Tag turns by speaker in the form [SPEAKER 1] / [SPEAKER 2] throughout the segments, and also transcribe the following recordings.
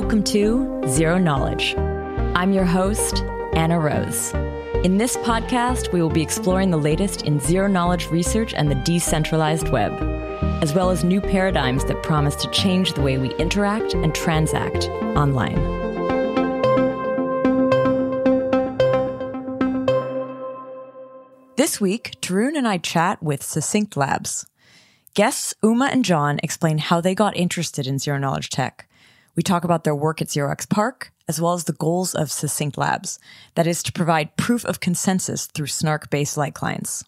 [SPEAKER 1] Welcome to Zero Knowledge. I'm your host, Anna Rose. In this podcast, we will be exploring the latest in zero knowledge research and the decentralized web, as well as new paradigms that promise to change the way we interact and transact online. This week, Tarun and I chat with Succinct Labs. Guests Uma and John explain how they got interested in zero knowledge tech. We talk about their work at ZeroX Park, as well as the goals of Succinct Labs, that is to provide proof of consensus through Snark based light clients.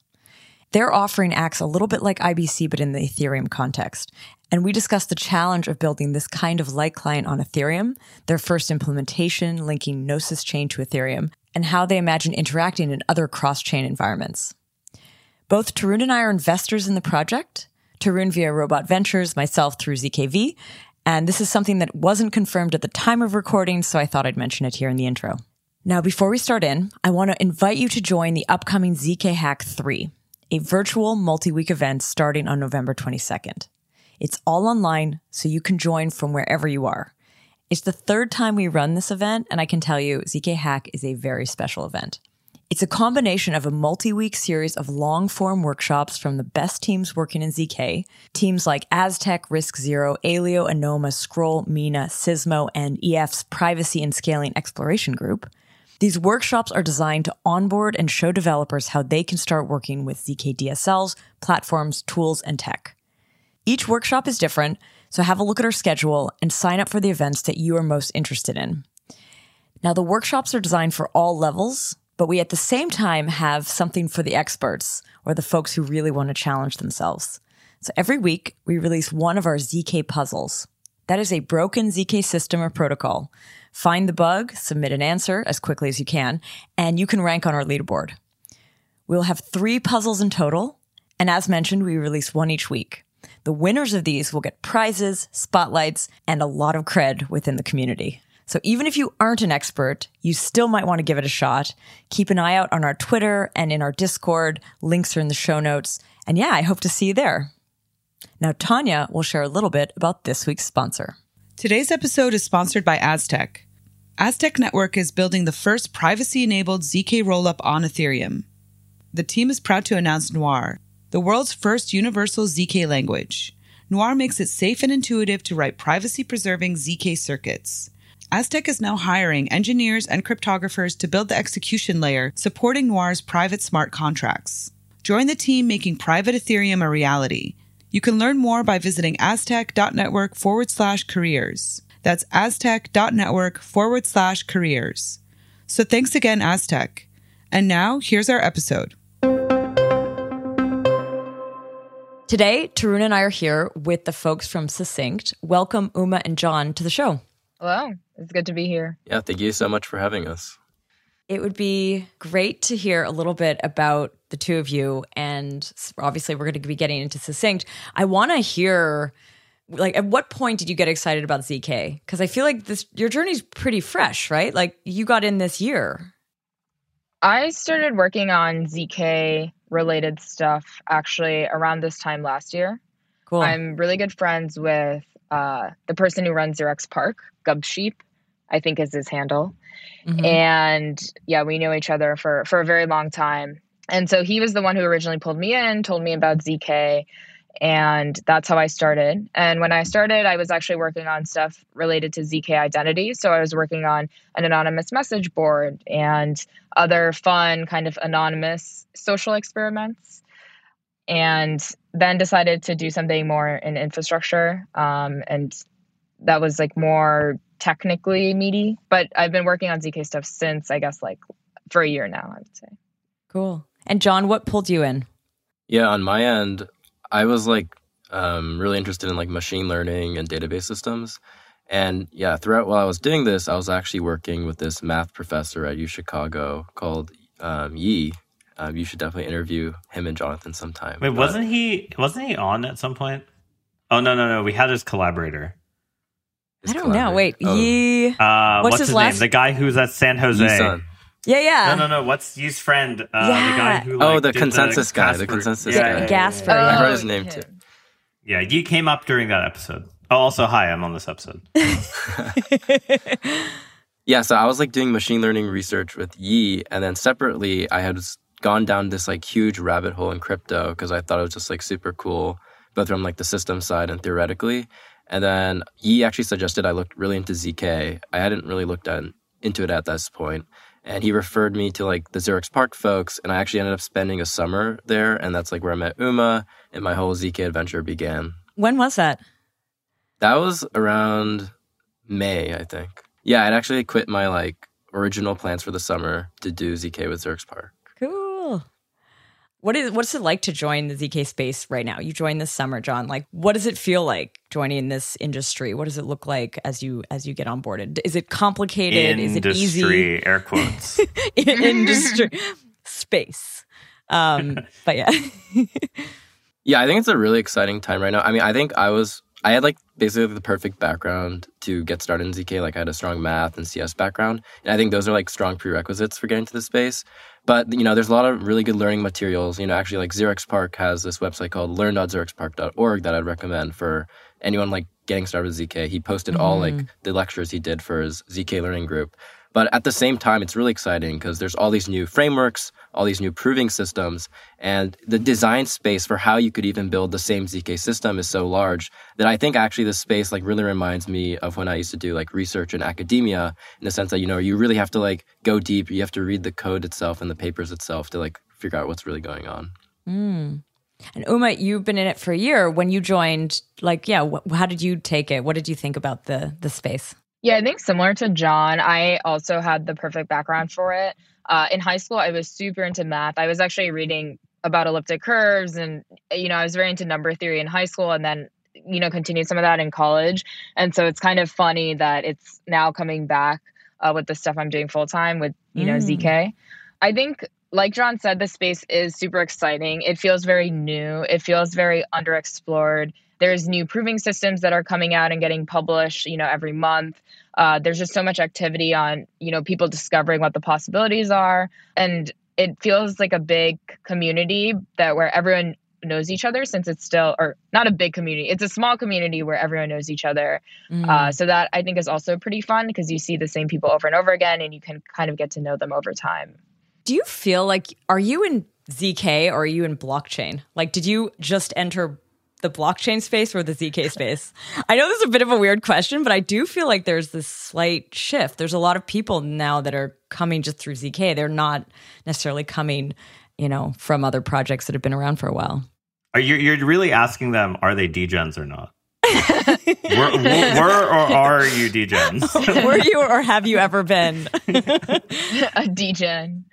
[SPEAKER 1] Their offering acts a little bit like IBC, but in the Ethereum context. And we discuss the challenge of building this kind of light client on Ethereum, their first implementation linking Gnosis chain to Ethereum, and how they imagine interacting in other cross chain environments. Both Tarun and I are investors in the project, Tarun via Robot Ventures, myself through ZKV. And this is something that wasn't confirmed at the time of recording, so I thought I'd mention it here in the intro. Now, before we start in, I want to invite you to join the upcoming ZK Hack 3, a virtual multi week event starting on November 22nd. It's all online, so you can join from wherever you are. It's the third time we run this event, and I can tell you ZK Hack is a very special event. It's a combination of a multi week series of long form workshops from the best teams working in ZK, teams like Aztec, RISC Zero, Aleo, Anoma, Scroll, Mina, Sismo, and EF's Privacy and Scaling Exploration Group. These workshops are designed to onboard and show developers how they can start working with ZK DSLs, platforms, tools, and tech. Each workshop is different, so have a look at our schedule and sign up for the events that you are most interested in. Now, the workshops are designed for all levels, but we at the same time have something for the experts or the folks who really want to challenge themselves. So every week we release one of our ZK puzzles. That is a broken ZK system or protocol. Find the bug, submit an answer as quickly as you can, and you can rank on our leaderboard. We'll have three puzzles in total, and as mentioned, we release one each week. The winners of these will get prizes, spotlights, and a lot of cred within the community. So even if you aren't an expert, you still might want to give it a shot. Keep an eye out on our Twitter and in our Discord. Links are in the show notes. And yeah, I hope to see you there. Now, Tanya will share a little bit about this week's sponsor.
[SPEAKER 2] Today's episode is sponsored by Aztec. Aztec Network is building the first privacy enabled ZK rollup on Ethereum. The team is proud to announce Noir, the world's first universal ZK language. Noir makes it safe and intuitive to write privacy preserving ZK circuits. Aztec is now hiring engineers and cryptographers to build the execution layer supporting Noir's private smart contracts. Join the team making private Ethereum a reality. You can learn more by visiting aztec.network forward slash careers. That's aztec.network forward slash careers. So thanks again, Aztec. And now here's our episode.
[SPEAKER 1] Today, Tarun and I are here with the folks from Succinct. Welcome, Uma and John, to the show.
[SPEAKER 3] Hello. It's good to be here.
[SPEAKER 4] Yeah, thank you so much for having us.
[SPEAKER 1] It would be great to hear a little bit about the two of you. And obviously, we're going to be getting into Succinct. I want to hear, like, at what point did you get excited about ZK? Because I feel like this your journey's pretty fresh, right? Like, you got in this year.
[SPEAKER 3] I started working on ZK related stuff actually around this time last year.
[SPEAKER 1] Cool.
[SPEAKER 3] I'm really good friends with uh, the person who runs ZeroX Park, Gubsheep. I think is his handle. Mm-hmm. And yeah, we know each other for for a very long time. And so he was the one who originally pulled me in, told me about ZK, and that's how I started. And when I started, I was actually working on stuff related to ZK identity. So I was working on an anonymous message board and other fun kind of anonymous social experiments. And then decided to do something more in infrastructure. Um, and that was like more technically meaty, but I've been working on ZK stuff since I guess like for a year now, I would say.
[SPEAKER 1] Cool. And John, what pulled you in?
[SPEAKER 4] Yeah, on my end, I was like um, really interested in like machine learning and database systems. And yeah, throughout while I was doing this, I was actually working with this math professor at U Chicago called um, Yi. Um, you should definitely interview him and Jonathan sometime.
[SPEAKER 5] Wait, wasn't he wasn't he on at some point? Oh no no no, we had his collaborator.
[SPEAKER 1] I don't know. Wait, oh. Yi.
[SPEAKER 5] Uh, what's, what's, his, his name? The guy who's at San Jose.
[SPEAKER 4] Yi-sun.
[SPEAKER 1] Yeah, yeah.
[SPEAKER 5] No, no, no. What's Yi's friend? Uh,
[SPEAKER 1] yeah.
[SPEAKER 5] The guy who.
[SPEAKER 4] Like,
[SPEAKER 5] oh,
[SPEAKER 4] the consensus the guy. The consensus
[SPEAKER 1] yeah,
[SPEAKER 4] guy.
[SPEAKER 1] Gasper.
[SPEAKER 4] I heard his name too.
[SPEAKER 5] Yeah, Yi came up during that episode. Oh, also, hi, I'm on this episode.
[SPEAKER 4] yeah, so I was like doing machine learning research with Yi, and then separately, I had gone down this like huge rabbit hole in crypto because I thought it was just like super cool, both from like the system side and theoretically. And then Yi actually suggested I looked really into ZK. I hadn't really looked at, into it at this point. And he referred me to like the 0xPARC folks, and I actually ended up spending a summer there, and that's like where I met Uma, and my whole ZK adventure began.
[SPEAKER 1] When was that?
[SPEAKER 4] That was around May, I think. Yeah, I'd actually quit my like original plans for the summer to do ZK with Xerox PARC.
[SPEAKER 1] Cool. What is what's it like to join the ZK space right now? You joined this summer, John. Like, what does it feel like joining this industry? What does it look like as you as you get onboarded? Is it complicated?
[SPEAKER 5] Industry,
[SPEAKER 1] is it easy?
[SPEAKER 5] Air quotes.
[SPEAKER 1] industry space. Um, but yeah.
[SPEAKER 4] yeah, I think it's a really exciting time right now. I mean, I think I was I had like basically the perfect background to get started in ZK. Like I had a strong math and CS background, and I think those are like strong prerequisites for getting to the space. But you know, there's a lot of really good learning materials. You know, actually, like 0xPARC has this website called learn.0xparc.org that I'd recommend for anyone like getting started with ZK. He posted mm-hmm. all like mm-hmm. the lectures he did for his ZK learning group. But at the same time, it's really exciting because there's all these new frameworks, all these new proving systems, and the design space for how you could even build the same ZK system is so large that I think actually this space like really reminds me of when I used to do like research in academia in the sense that, you know, you really have to like go deep. You have to read the code itself and the papers itself to like figure out what's really going on.
[SPEAKER 1] Mm. And Uma, you've been in it for a year. When you joined, like, yeah, wh- how did you take it? What did you think about the the space?
[SPEAKER 3] Yeah, I think similar to John, I also had the perfect background for it. Uh, in high school, I was super into math. I was actually reading about elliptic curves, and you know, I was very into number theory in high school, and then you know, continued some of that in college. And so it's kind of funny that it's now coming back uh, with the stuff I'm doing full time with you know mm. ZK. I think like John said, the space is super exciting. It feels very new. It feels very underexplored. There's new proving systems that are coming out and getting published, you know, every month. Uh, there's just so much activity on, you know, people discovering what the possibilities are, and it feels like a big community that where everyone knows each other since it's still or not a big community it's a small community where everyone knows each other mm. uh, so that i think is also pretty fun because you see the same people over and over again and you can kind of get to know them over time
[SPEAKER 1] do you feel like are you in zk or are you in blockchain like did you just enter the blockchain space or the ZK space? I know this is a bit of a weird question, but I do feel like there's this slight shift. There's a lot of people now that are coming just through ZK. They're not necessarily coming, you know, from other projects that have been around for a while.
[SPEAKER 5] Are you you're really asking them are they degens or not? were, were, or are you degens?
[SPEAKER 1] were you or have you ever been
[SPEAKER 3] a degen?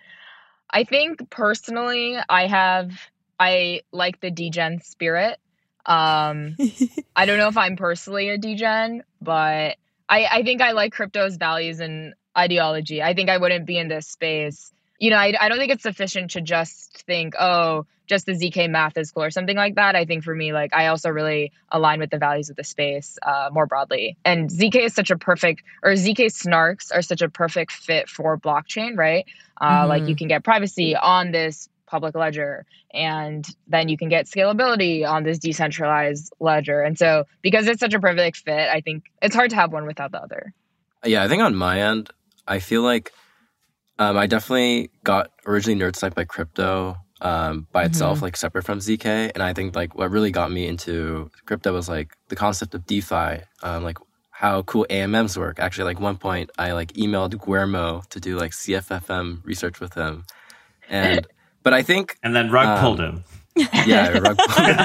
[SPEAKER 3] I think personally, I have I like the degen spirit. Um, I don't know if I'm personally a degen, but I, I think I like crypto's values and ideology. I think I wouldn't be in this space. You know, I, I don't think it's sufficient to just think, oh, just the ZK math is cool or something like that. I think for me, like, I also really align with the values of the space uh, more broadly. And ZK is such a perfect, or ZK snarks are such a perfect fit for blockchain, right? Uh, mm-hmm. Like, you can get privacy on this public ledger and then you can get scalability on this decentralized ledger and so because it's such a perfect fit i think it's hard to have one without the other
[SPEAKER 4] yeah i think on my end i feel like um, i definitely got originally nerd sniped by crypto um, by mm-hmm. itself like separate from zk and i think like what really got me into crypto was like the concept of defi um, like how cool AMMs work. Actually, like one point, I like emailed Guillermo to do like CFMM research with him, and but I think,
[SPEAKER 5] and then Rug um, pulled him.
[SPEAKER 4] Yeah, Rug pulled him.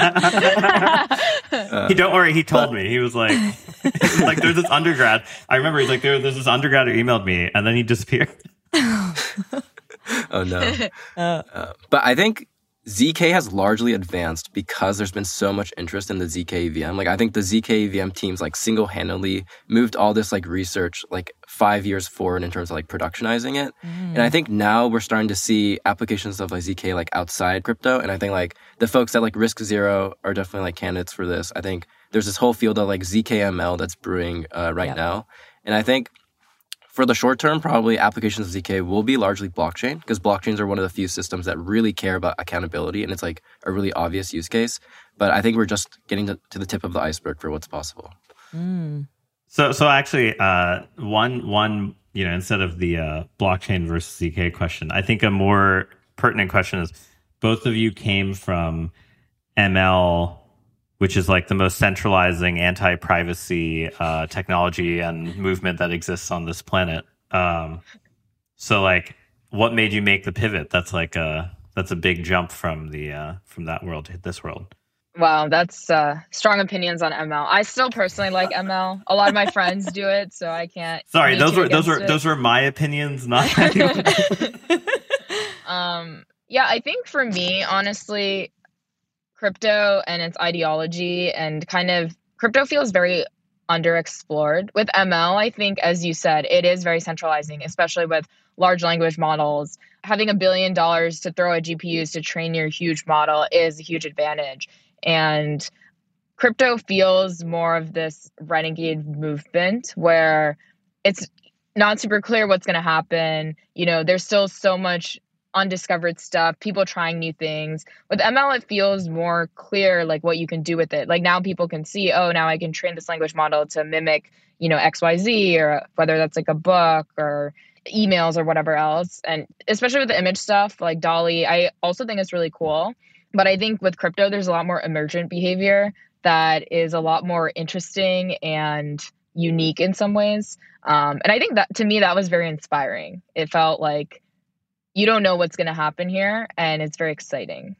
[SPEAKER 5] uh, he don't worry. He told but, me he was like, like there's this undergrad. I remember he's like there, there's this undergrad who emailed me, and then he disappeared.
[SPEAKER 4] oh no! Uh, uh, but I think ZK has largely advanced because there's been so much interest in the ZK VM. Like I think the ZK VM teams like single-handedly moved all this like research like five years forward in terms of like productionizing it. Mm. And I think now we're starting to see applications of like ZK like outside crypto. And I think like the folks at like RISC Zero are definitely like candidates for this. I think there's this whole field of like ZKML that's brewing uh, right now. And I think for the short term, probably applications of ZK will be largely blockchain because blockchains are one of the few systems that really care about accountability and it's like a really obvious use case. But I think we're just getting to, to the tip of the iceberg for what's possible.
[SPEAKER 5] Mm. So so actually, uh, one one you know instead of the uh, blockchain versus zk question, I think a more pertinent question is both of you came from ML which is like the most centralizing anti-privacy uh, technology and movement that exists on this planet. Um, so, like, what made you make the pivot? That's like a that's a big jump from the uh, from that world to this world.
[SPEAKER 3] Wow, that's uh, strong opinions on ML. I still personally like ML. A lot of my friends do it, so I can't.
[SPEAKER 5] Sorry, those were those were it. those were my opinions, not.
[SPEAKER 3] um. Yeah, I think for me, honestly, crypto and its ideology and kind of crypto feels very underexplored. With ML, I think, as you said, it is very centralizing, especially with large language models. Having a billion dollars to throw at GPUs to train your huge model is a huge advantage. And crypto feels more of this renegade movement where it's not super clear what's going to happen. You know, there's still so much undiscovered stuff, people trying new things. With ML, it feels more clear, like what you can do with it. Like now people can see, oh, now I can train this language model to mimic, you know, XYZ, or whether that's like a book or emails or whatever else. And especially with the image stuff, like DALL-E, I also think it's really cool. But I think with crypto, there's a lot more emergent behavior that is a lot more interesting and unique in some ways. Um, and I think that to me, that was very inspiring. It felt like you don't know what's going to happen here and it's very exciting.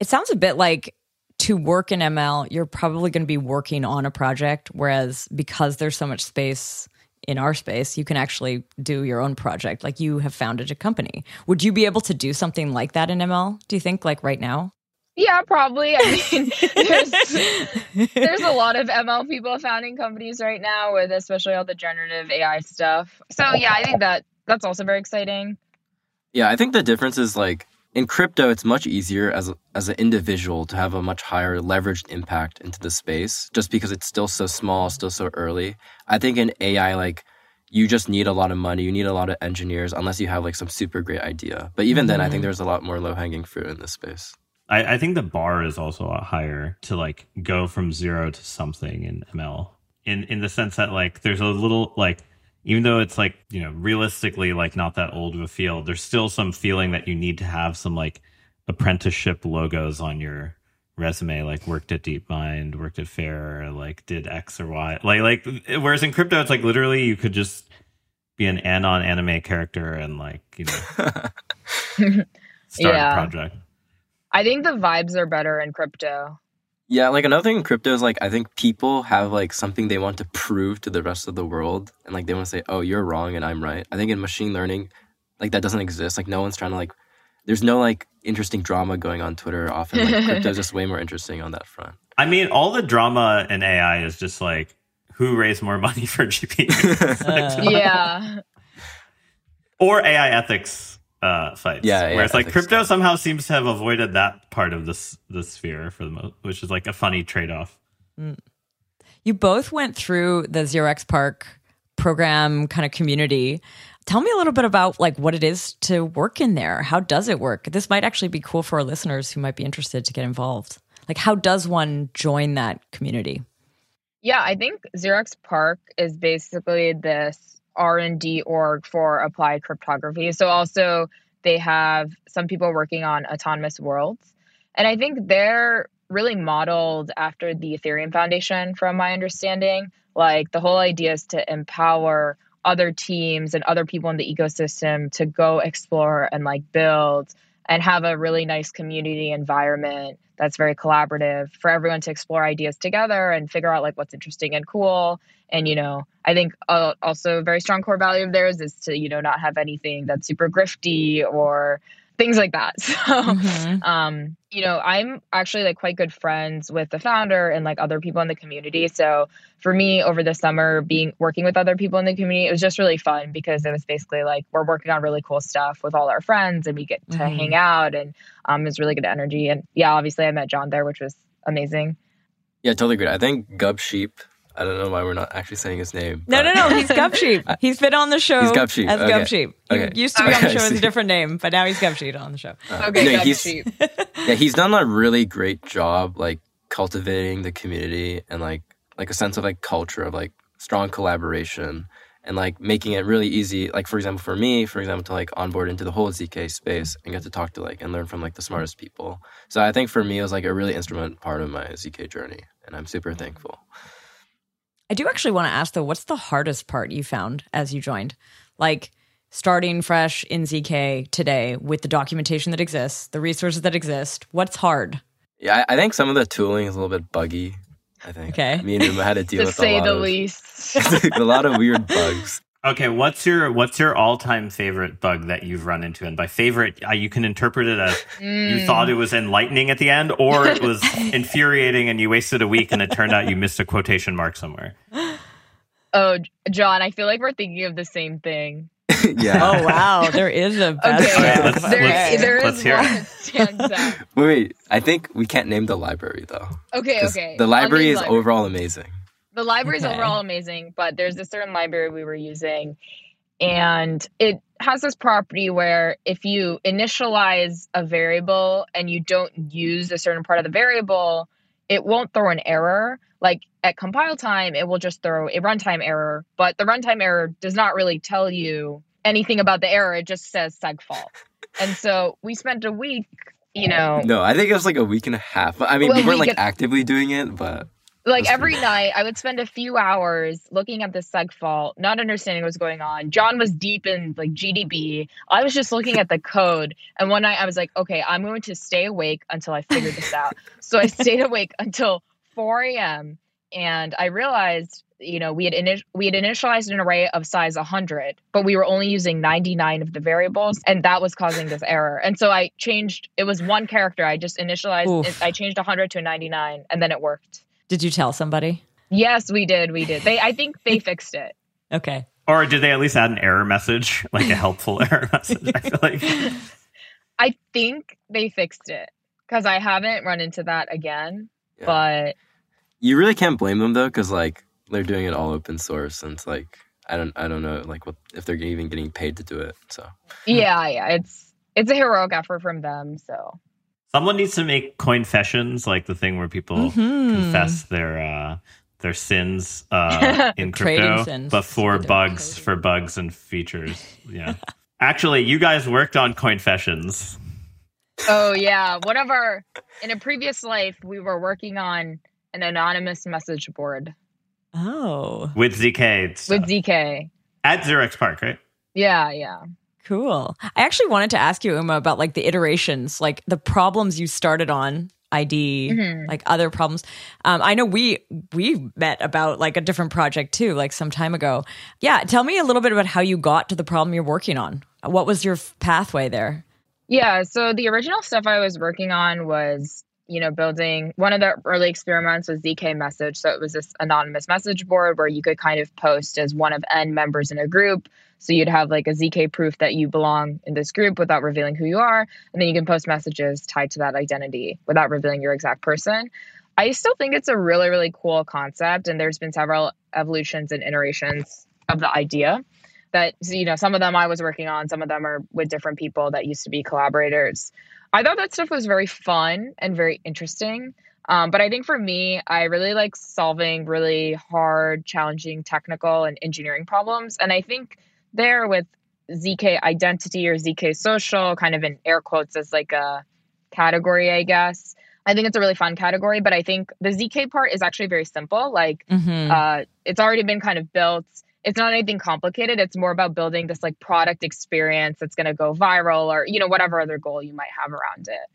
[SPEAKER 1] It sounds a bit like to work in ML, you're probably going to be working on a project whereas because there's so much space in our space, you can actually do your own project like you have founded a company. Would you be able to do something like that in ML? Do you think like right now?
[SPEAKER 3] Yeah, probably. I mean, there's, there's a lot of ML people founding companies right now with especially all the generative AI stuff. So yeah, I think that that's also very exciting.
[SPEAKER 4] Yeah, I think the difference is like in crypto, it's much easier as a, as an individual to have a much higher leveraged impact into the space, just because it's still so small, still so early. I think in AI, like you just need a lot of money, you need a lot of engineers, unless you have like some super great idea. But even mm-hmm. then, I think mm-hmm. there's a lot more low hanging fruit in this space.
[SPEAKER 5] I, I think the bar is also a lot higher to like go from zero to something in ML. In in the sense that like there's a little like even though it's like you know realistically like not that old of a field there's still some feeling that you need to have some like apprenticeship logos on your resume like worked at deepmind worked at fair like did x or y. Like like whereas in crypto it's like literally you could just be an anon anime character and like you know start yeah. a project.
[SPEAKER 3] I think the vibes are better in crypto
[SPEAKER 4] yeah, like another thing in crypto is like I think people have like something they want to prove to the rest of the world and like they want to say, "Oh, you're wrong and I'm right." I think in machine learning like that doesn't exist. Like no one's trying to like there's no like interesting drama going on Twitter often. Like crypto is just way more interesting on that front.
[SPEAKER 5] I mean, all the drama in AI is just like who raised more money for GPUs.
[SPEAKER 3] uh, yeah.
[SPEAKER 5] Or AI ethics uh, fights.
[SPEAKER 4] Yeah,
[SPEAKER 5] whereas like crypto somehow seems to have avoided that part of this the sphere for the most, which is like a funny trade off. Mm.
[SPEAKER 1] You both went through the Zero X Park program kind of community. Tell me a little bit about like what it is to work in there. How does it work? This might actually be cool for our listeners who might be interested to get involved. Like how does one join that community?
[SPEAKER 3] Yeah, I think Zero X Park is basically this r&d org for applied cryptography. So also they have some people working on autonomous worlds. And i think they're really modeled after the ethereum foundation from my understanding. Like the whole idea is to empower other teams and other people in the ecosystem to go explore and like build and have a really nice community environment that's very collaborative for everyone to explore ideas together and figure out like what's interesting and cool. And you know i think uh, also a very strong core value of theirs is to you know not have anything that's super grifty or things like that. So, mm-hmm. um, you know, I'm actually like quite good friends with the founder and like other people in the community. So for me over the summer being working with other people in the community, it was just really fun because it was basically like we're working on really cool stuff with all our friends and we get to mm-hmm. hang out and um it's really good energy. And yeah, obviously I met John there, which was amazing.
[SPEAKER 4] Yeah, totally great. I think Gubsheep I don't know why we're not actually saying his name.
[SPEAKER 1] No, no, no. He's Gubsheep. He's been on the show.
[SPEAKER 4] He's Gubsheep.
[SPEAKER 1] As
[SPEAKER 4] okay.
[SPEAKER 1] Gubsheep.
[SPEAKER 4] Okay.
[SPEAKER 1] He used to be on the show with a different name, but now he's Gubsheep on the show.
[SPEAKER 3] Uh, okay, no,
[SPEAKER 4] yeah, he's done a really great job, like cultivating the community and like like a sense of like culture of like strong collaboration and like making it really easy like for example for me for example to like onboard into the whole zk space and get to talk to like and learn from like the smartest people so i think for me it was like a really instrument part of my zk journey and i'm super thankful
[SPEAKER 1] I do actually want to ask though, what's the hardest part you found as you joined? Like starting fresh in ZK today with the documentation that exists, the resources that exist. What's hard?
[SPEAKER 4] yeah i, I think some of the tooling is a little bit buggy i think
[SPEAKER 1] Okay.
[SPEAKER 4] me and Uma had to deal
[SPEAKER 3] to
[SPEAKER 4] with
[SPEAKER 3] say
[SPEAKER 4] a lot
[SPEAKER 3] the
[SPEAKER 4] of
[SPEAKER 3] least.
[SPEAKER 4] a lot of weird bugs
[SPEAKER 5] Okay, what's your what's your all time favorite bug that you've run into? And by favorite, uh, you can interpret it as you thought it was enlightening at the end, or it was infuriating and you wasted a week and it turned out you missed a quotation mark somewhere.
[SPEAKER 3] oh, John, I feel like we're thinking of the same thing.
[SPEAKER 4] yeah
[SPEAKER 1] Oh wow, there is a best.
[SPEAKER 3] Okay,
[SPEAKER 5] Okay, let's-
[SPEAKER 3] there,
[SPEAKER 5] let's-
[SPEAKER 3] there
[SPEAKER 5] let's
[SPEAKER 3] is
[SPEAKER 5] hear
[SPEAKER 3] one
[SPEAKER 5] it.
[SPEAKER 3] that stands out.
[SPEAKER 4] wait, wait i think we can't name the library though
[SPEAKER 3] Okay,
[SPEAKER 4] 'Cause
[SPEAKER 3] okay.
[SPEAKER 4] the library
[SPEAKER 3] name
[SPEAKER 4] is
[SPEAKER 3] library.
[SPEAKER 4] overall amazing
[SPEAKER 3] The library is
[SPEAKER 1] Okay.
[SPEAKER 3] overall amazing, but there's a certain library we were using, and it has this property where if you initialize a variable and you don't use a certain part of the variable, it won't throw an error. Like at compile time, it will just throw a runtime error, but the runtime error does not really tell you anything about the error. It just says segfault. and so we spent a week, you know,
[SPEAKER 4] no i think it was like a week and a half i mean
[SPEAKER 3] Well,
[SPEAKER 4] we weren't
[SPEAKER 3] we
[SPEAKER 4] like
[SPEAKER 3] get-
[SPEAKER 4] actively doing it but
[SPEAKER 3] like
[SPEAKER 4] That's
[SPEAKER 3] every night i would spend a few hours looking at the seg fault not understanding what was going on. John was deep in like gdb i was just looking at the code and one night i was like okay i'm going to stay awake until i figure this out. So i stayed awake until 4 a.m and i realized you know we had ini- we had initialized an array of size 100 but we were only using 99 of the variables and that was causing this error. And so i changed it was one character. I just initialized it, i changed 100 to 99 and then it worked
[SPEAKER 1] Did you tell somebody?
[SPEAKER 3] Yes, we did. We did. They I think they fixed it.
[SPEAKER 1] Okay.
[SPEAKER 5] Or did they at least add an error message, like a helpful error message? I feel like
[SPEAKER 3] I think they fixed it cuz I haven't run into that again.
[SPEAKER 4] Yeah.
[SPEAKER 3] But
[SPEAKER 4] you really can't blame them though because like they're doing it all open source and it's like i don't i don't know like what if they're even getting paid to do it so
[SPEAKER 3] yeah, yeah, it's it's a heroic effort from them, so.
[SPEAKER 5] Someone needs to make coinfessions, like the thing where people
[SPEAKER 1] Mhm.
[SPEAKER 5] confess their uh, their sins uh, in crypto,
[SPEAKER 1] sins.
[SPEAKER 5] but for
[SPEAKER 1] They
[SPEAKER 5] bugs,
[SPEAKER 1] code.
[SPEAKER 5] for bugs and features. Yeah. Actually, you guys worked on coinfessions.
[SPEAKER 3] Oh yeah, one of our in a previous life we were working on an anonymous message board
[SPEAKER 1] Oh,
[SPEAKER 5] with ZK stuff.
[SPEAKER 3] with ZK.
[SPEAKER 5] at 0xPARC, right?
[SPEAKER 3] Yeah, yeah.
[SPEAKER 1] Cool. I actually wanted to ask you, Uma, about like the iterations, like the problems you started on ID,
[SPEAKER 3] Mhm.
[SPEAKER 1] like other problems. Um, I know we we met about like a different project too, like some time ago. Yeah, tell me a little bit about how you got to the problem you're working on. What was your f- pathway there?
[SPEAKER 3] Yeah, so the original stuff I was working on was, you know, building one of the early experiments was ZK message. So it was this anonymous message board where you could kind of post as one of N members in a group. So you'd have like a ZK proof that you belong in this group without revealing who you are. And then you can post messages tied to that identity without revealing your exact person. I still think it's a really, really cool concept. And there's been several evolutions and iterations of the idea that you know some of them i was working on some of them are with different people that used to be collaborators i thought that stuff was very fun and very interesting um, but i think for me i really like solving really hard challenging technical and engineering problems and i think there with zk identity or zk social kind of in air quotes as like a category i guess i think it's a really fun category but i think the zk part is actually very simple like
[SPEAKER 1] Mm-hmm.
[SPEAKER 3] uh, it's already been kind of built. It's not anything complicated. It's more about building this like product experience that's going to go viral or, you know, whatever other goal you might have around it.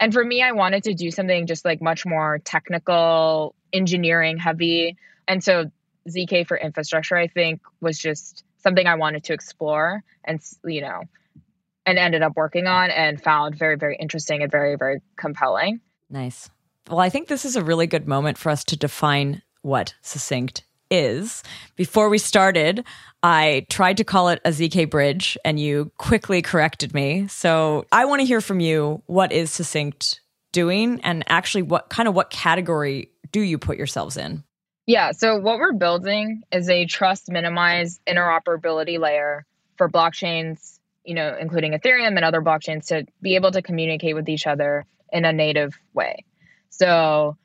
[SPEAKER 3] And for me, I wanted to do something just like much more technical, engineering heavy. And so ZK for infrastructure, I think, was just something I wanted to explore and, you know, and ended up working on and found very, very interesting and very, very compelling.
[SPEAKER 1] Nice. Well, I think this is a really good moment for us to define what succinct is. Before we started, I tried to call it a ZK bridge and you quickly corrected me. So I want to hear from you what is succinct doing and actually what kind of what category do you put yourselves in?
[SPEAKER 3] Yeah, so what we're building is a trust minimized interoperability layer for blockchains, you know, including Ethereum and other blockchains to be able to communicate with each other in a native way. So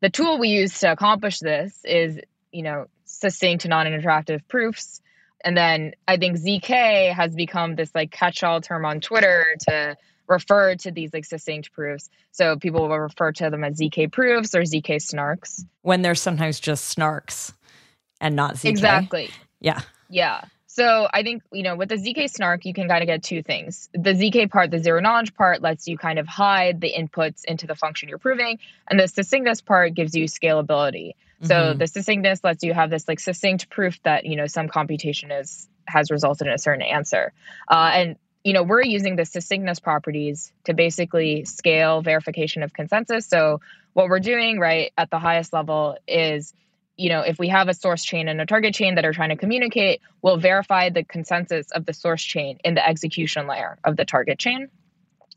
[SPEAKER 3] the tool we use to accomplish this is, you know, succinct non-interactive proofs. And then I think ZK has become this like catch-all term on Twitter to refer to these like succinct proofs. So people will refer to them as ZK proofs or ZK snarks.
[SPEAKER 1] When they're sometimes just snarks and not ZK.
[SPEAKER 3] Exactly.
[SPEAKER 1] Yeah.
[SPEAKER 3] Yeah. So I think, you know, with the ZK snark, you can kind of get two things. The ZK part, the zero knowledge part, lets you kind of hide the inputs into the function you're proving. And the succinctness part gives you scalability. So mm-hmm. the succinctness lets you have this like succinct proof that, you know, some computation is has resulted in a certain answer. Uh, and you know, we're using the succinctness properties to basically scale verification of consensus. So what we're doing right at the highest level is you know, if we have a source chain and a target chain that are trying to communicate, we'll verify the consensus of the source chain in the execution layer of the target chain.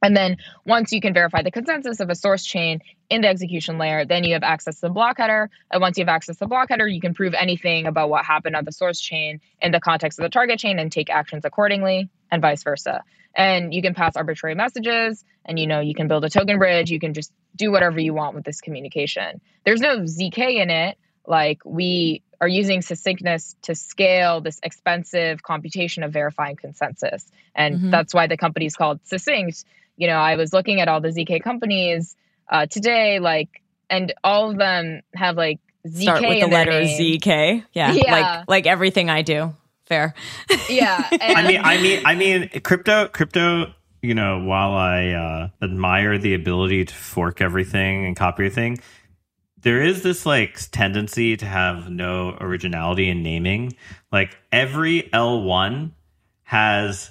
[SPEAKER 3] And then once you can verify the consensus of a source chain in the execution layer, then you have access to the block header. And once you have access to the block header, you can prove anything about what happened on the source chain in the context of the target chain and take actions accordingly, and vice versa. And you can pass arbitrary messages, and you know you can build a token bridge. You can just do whatever you want with this communication. There's no zk in it, like we are using succinctness to scale this expensive computation of verifying consensus. And mm-hmm. that's why the company is called succinct. You know, I was looking at all the ZK companies uh, today, like, and all of them have like ZK
[SPEAKER 1] Start with the letter ZK. Yeah, yeah. Like, like everything I do. Fair.
[SPEAKER 3] Yeah.
[SPEAKER 5] I mean, I mean, I mean, crypto, crypto you know, while I uh, admire the ability to fork everything and copy everything, there is this like tendency to have no originality in naming. Like every L1 has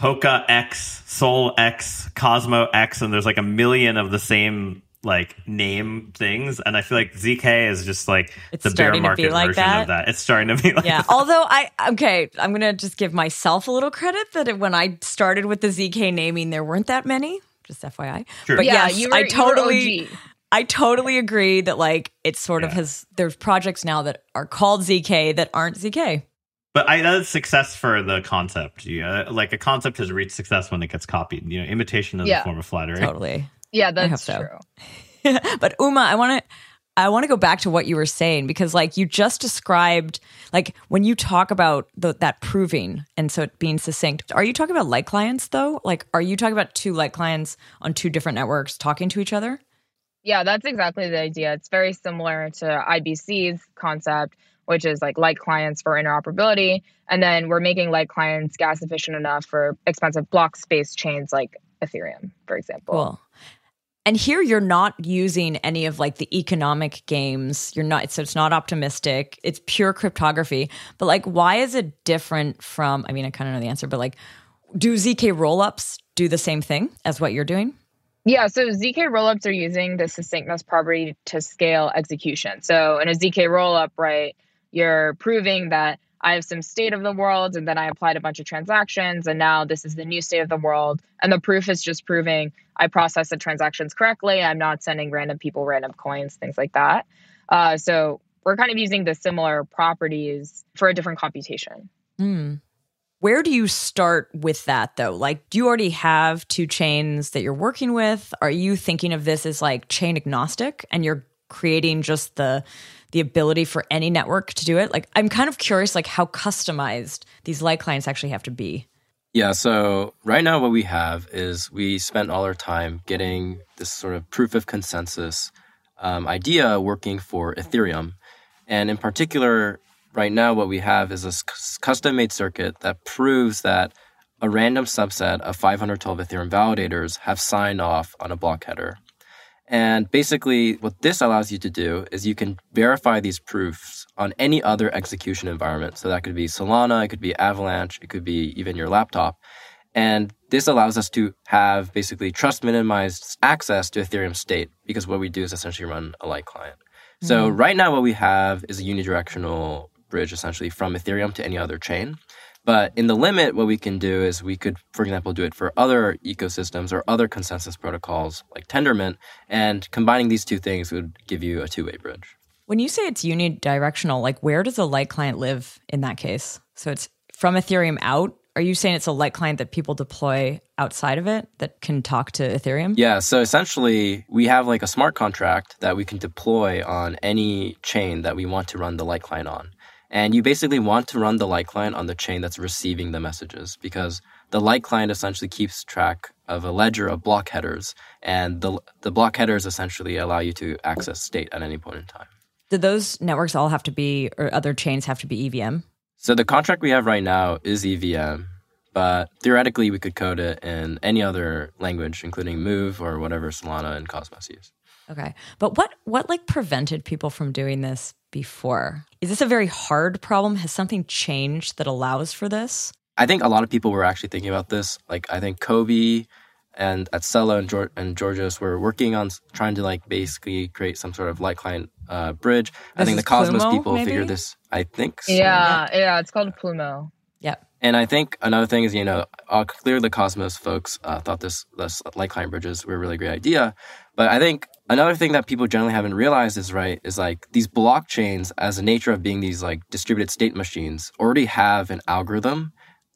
[SPEAKER 5] Polka X, Soul X, Cosmo X, and there's like a million of the same like name things and i feel like zk is just like it's the bear market like version that. of that it's starting to be like
[SPEAKER 1] yeah
[SPEAKER 5] that.
[SPEAKER 1] although i okay i'm gonna just give myself a little credit that when i started with the zk naming there weren't that many just fyi
[SPEAKER 3] sure. but yeah, yes were, i totally
[SPEAKER 1] I totally agree that like it sort yeah. of has there's projects now that are called ZK that aren't ZK.
[SPEAKER 5] But I that's success for the concept. Yeah, like a concept has reached success when it gets copied. You know, imitation is yeah. a form of flattery.
[SPEAKER 1] Totally.
[SPEAKER 3] Yeah, that's so.
[SPEAKER 1] true. but Uma, I want to I want to go back to what you were saying because like you just described like when you talk about the, that proving and so it being succinct are you talking about light clients though like are you talking about two light clients on two different networks talking to each other
[SPEAKER 3] yeah, that's exactly the idea. It's very similar to IBC's concept, which is like light clients for interoperability. And then we're making light clients gas efficient enough for expensive block space chains like Ethereum, for example.
[SPEAKER 1] Cool. And here you're not using any of like the economic games. You're not so it's not optimistic. It's pure cryptography. But like why is it different from I mean I kind of know the answer, but like do ZK rollups do the same thing as what you're doing?
[SPEAKER 3] Yeah, so ZK rollups are using the succinctness property to scale execution. So in a ZK rollup, right, you're proving that I have some state of the world and then I applied a bunch of transactions and now this is the new state of the world. And the proof is just proving I processed the transactions correctly. I'm not sending random people random coins, things like that. Uh, so we're kind of using the similar properties for a different computation.
[SPEAKER 1] Mm. Where do you start with that though? Like, do you already have two chains that you're working with? Are you thinking of this as like chain agnostic and you're creating just the the ability for any network to do it? Like, I'm kind of curious, like how customized these light clients actually have to be.
[SPEAKER 4] Yeah, so right now what we have is we spent all our time getting this sort of proof of consensus um, idea working for Ethereum. And in particular, right now what we have is a custom made circuit that proves that a random subset of 512 Ethereum validators have signed off on a block header. And basically, what this allows you to do is you can verify these proofs on any other execution environment. So that could be Solana, it could be Avalanche, it could be even your laptop. And this allows us to have basically trust minimized access to Ethereum state because what we do is essentially run a light client. So mm-hmm. right now, what we have is a unidirectional bridge essentially from Ethereum to any other chain. But in the limit, what we can do is we could, for example, do it for other ecosystems or other consensus protocols like Tendermint, and combining these two things would give you a two way bridge.
[SPEAKER 1] When you say it's unidirectional, like where does a light client live in that case? So it's from Ethereum out are you saying it's a light client that people deploy outside of it that can talk to Ethereum?
[SPEAKER 4] Yeah, so essentially we have like a smart contract that we can deploy on any chain that we want to run the light client on. And you basically want to run the light client on the chain that's receiving the messages because the light client essentially keeps track of a ledger of block headers, and the the block headers essentially allow you to access state at any point in time.
[SPEAKER 1] Do those networks all have to be, or other chains have to be EVM?
[SPEAKER 4] So the contract we have right now is EVM, but theoretically we could code it in any other language, including Move or whatever Solana and Cosmos use.
[SPEAKER 1] Okay, but what what like prevented people from doing this before? Is this a very hard problem? Has something changed that allows for this?
[SPEAKER 4] I think a lot of people were actually thinking about this. Like I think Kobi and at Celo and, George, and Georgios were working on trying to like basically create some sort of light client uh, bridge. This I think the Cosmos
[SPEAKER 1] Plumo,
[SPEAKER 4] people
[SPEAKER 1] maybe?
[SPEAKER 4] figured this. I think.
[SPEAKER 3] So. Yeah, yeah, it's called Plumo.
[SPEAKER 1] Yep.
[SPEAKER 4] And I think another thing is, you know, uh, clearly the Cosmos folks uh, thought this, this light client bridges were a really great idea. But I think another thing that people generally haven't realized is right is like these blockchains, as a nature of being these like distributed state machines, already have an algorithm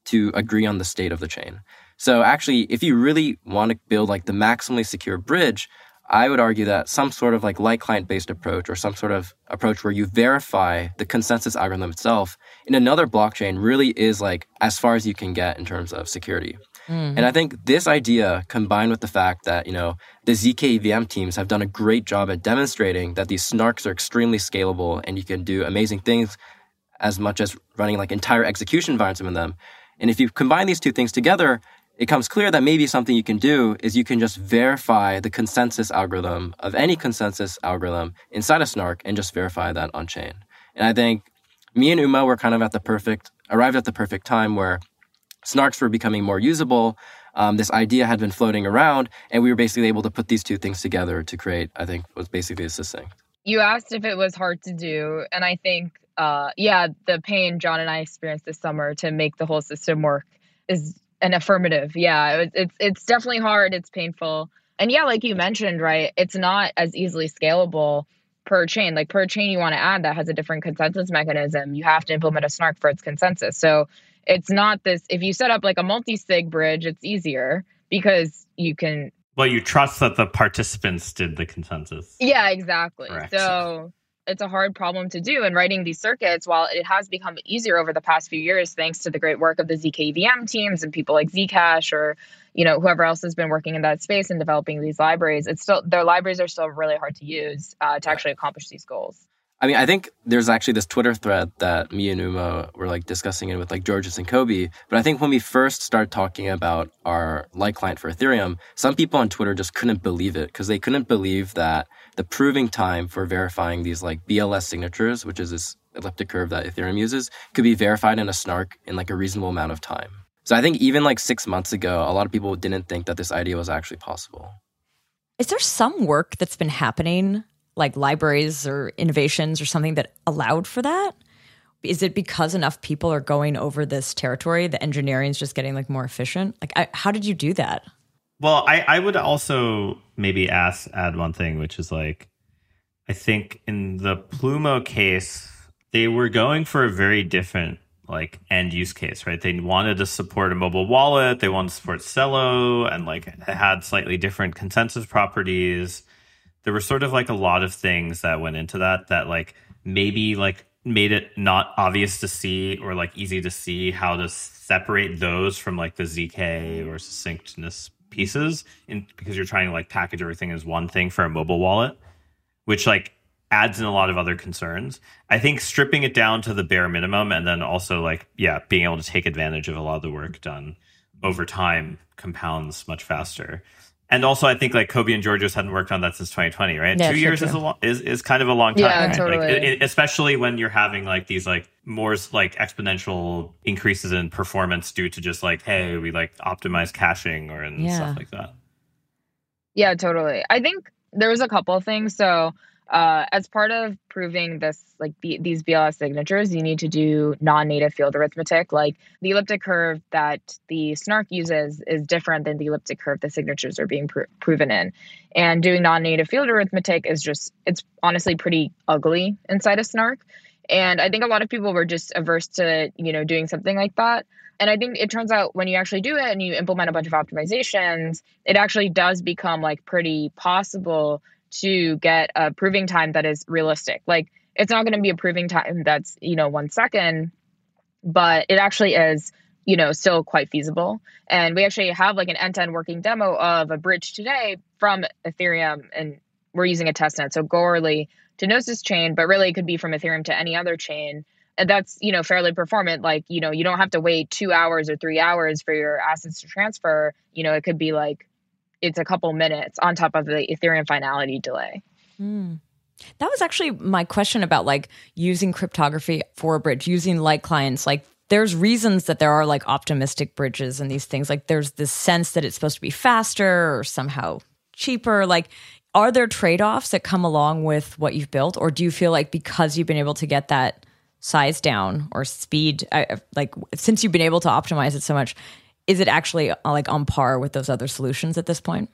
[SPEAKER 4] to agree on the state of the chain. So actually, if you really want to build like the maximally secure bridge, I would argue that some sort of like light client based approach or some sort of approach where you verify the consensus algorithm itself in another blockchain really is like as far as you can get in terms of security. Mm-hmm. And I think this idea combined with the fact that, you know, the ZK EVM teams have done a great job at demonstrating that these snarks are extremely scalable and you can do amazing things as much as running like entire execution environments in them. And if you combine these two things together, it comes clear that maybe something you can do is you can just verify the consensus algorithm of any consensus algorithm inside a snark and just verify that on chain. And I think me and Uma were kind of at the perfect, arrived at the perfect time where snarks were becoming more usable. Um, this idea had been floating around, and we were basically able to put these two things together to create, I think, was basically a succinct.
[SPEAKER 3] You asked if it was hard to do, and I think, uh, yeah, the pain John and I experienced this summer to make the whole system work is an affirmative. Yeah, it, it's it's definitely hard. It's painful, and yeah, like you mentioned, right? It's not as easily scalable per chain. Like per chain, you want to add that has a different consensus mechanism. You have to implement a snark for its consensus. So it's not this. If you set up like a multi-sig bridge, it's easier because you can.
[SPEAKER 5] Well, you trust that the participants did the consensus.
[SPEAKER 3] Yeah, exactly.
[SPEAKER 5] Correct.
[SPEAKER 3] So it's a hard problem to do. And writing these circuits, while it has become easier over the past few years, thanks to the great work of the ZKVM teams and people like Zcash or you know whoever else has been working in that space and developing these libraries, it's still their libraries are still really hard to use uh, to actually accomplish these goals.
[SPEAKER 4] I mean, I think there's actually this Twitter thread that me and Uma were like discussing it with like Georgios and Kobi. But I think when we first started talking about our light client for Ethereum, some people on Twitter just couldn't believe it because they couldn't believe that the proving time for verifying these like BLS signatures, which is this elliptic curve that Ethereum uses, could be verified in a snark in like a reasonable amount of time. So I think even like six months ago, a lot of people didn't think that this idea was actually possible.
[SPEAKER 1] Is there some work that's been happening like libraries or innovations or something that allowed for that? Is it because enough people are going over this territory, the engineering is just getting like more efficient? Like, I, how did you do that?
[SPEAKER 5] Well, I, I would also maybe ask add one thing, which is like, I think in the Plumo case, they were going for a very different like end use case, right? They wanted to support a mobile wallet, they wanted to support Celo, and like had slightly different consensus properties there were sort of like a lot of things that went into that that like maybe like made it not obvious to see or like easy to see how to separate those from like the zk or succinctness pieces in because you're trying to like package everything as one thing for a mobile wallet which like adds in a lot of other concerns. I think stripping it down to the bare minimum and then also like yeah being able to take advantage of a lot of the work done over time compounds much faster and also, I think like Kobi and Georgios hadn't worked on that since 2020, right?
[SPEAKER 1] Yeah,
[SPEAKER 5] Two years
[SPEAKER 1] true.
[SPEAKER 5] is a long, is, is kind of a long time,
[SPEAKER 3] Yeah,
[SPEAKER 5] right?
[SPEAKER 3] totally.
[SPEAKER 5] Like, it- it- especially when you're having like these like more like exponential increases in performance due to just like, hey, we like optimize caching or and
[SPEAKER 1] Yeah.
[SPEAKER 5] stuff like that.
[SPEAKER 3] Yeah, totally. I think there was a couple of things. So, uh, as part of proving this, like the, these BLS signatures, you need to do non-native field arithmetic. Like the elliptic curve that the snark uses is different than the elliptic curve the signatures are being pro- proven in. And doing non-native field arithmetic is just it's honestly pretty ugly inside a snark. And I think a lot of people were just averse to, you know, doing something like that. And I think it turns out when you actually do it and you implement a bunch of optimizations, it actually does become like pretty possible to get a proving time that is realistic. Like it's not going to be a proving time that's, you know, one second, but it actually is, you know, still quite feasible. And we actually have like an end to end working demo of a bridge today from Ethereum and we're using a testnet. So Goerli to Gnosis chain, but really it could be from Ethereum to any other chain. And that's, you know, fairly performant. Like, you know, you don't have to wait two hours or three hours for your assets to transfer. You know, it could be like it's a couple minutes on top of the Ethereum finality delay.
[SPEAKER 1] Mm. That was actually my question about like using cryptography for a bridge, using light clients. Like, there's reasons that there are like optimistic bridges and these things. Like, there's this sense that it's supposed to be faster or somehow cheaper. Like, are there trade offs that come along with what you've built? Or do you feel like because you've been able to get that size down or speed, like since you've been able to optimize it so much, is it actually uh, like on par with those other solutions at this point?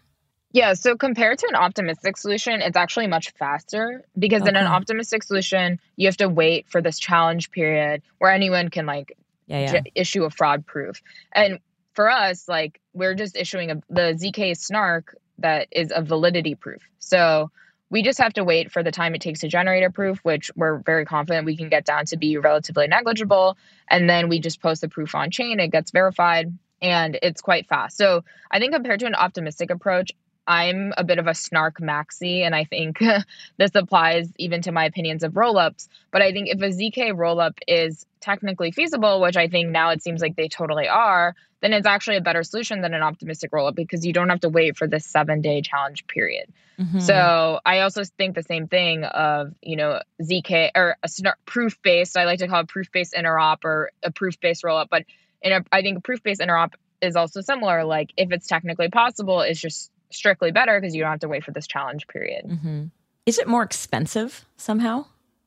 [SPEAKER 3] Yeah, so compared to an optimistic solution, it's actually much faster because okay. in an optimistic solution, you have to wait for this challenge period where anyone can like yeah, yeah. J- issue a fraud proof. And for us, like we're just issuing a, the ZK snark that is a validity proof. So we just have to wait for the time it takes to generate a proof, which we're very confident we can get down to be relatively negligible. And then we just post the proof on chain, it gets verified, and it's quite fast. So I think compared to an optimistic approach, I'm a bit of a snark maxi, and I think this applies even to my opinions of rollups. But I think if a ZK rollup is technically feasible, which I think now it seems like they totally are, then it's actually a better solution than an optimistic rollup because you don't have to wait for this seven day challenge period. Mm-hmm. So I also think the same thing of, you know, ZK or a proof based, I like to call it proof based interop or a proof based rollup. But in a, I think proof based interop is also similar. Like if it's technically possible, it's just strictly better because you don't have to wait for this challenge period.
[SPEAKER 1] Mm-hmm. Is it more expensive somehow?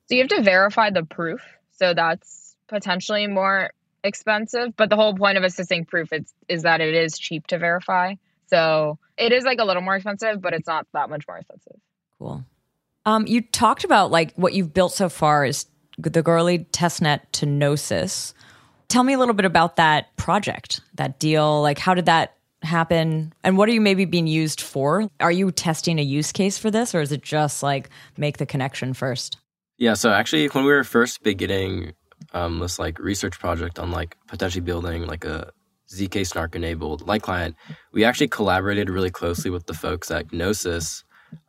[SPEAKER 3] So you have to verify the proof. So that's potentially more expensive, but the whole point of a succinct proof is, is that it is cheap to verify. So it is like a little more expensive, but it's not that much more expensive.
[SPEAKER 1] Cool. Um, you talked about like what you've built so far is the Goerli testnet to Gnosis. Tell me a little bit about that project, that deal. Like, how did that happen? And what are you maybe being used for? Are you testing a use case for this, or is it just like make the connection first?
[SPEAKER 4] Yeah, so actually, when we were first beginning um, this like research project on like potentially building like a zk snark enabled light client we actually collaborated really closely with the folks at gnosis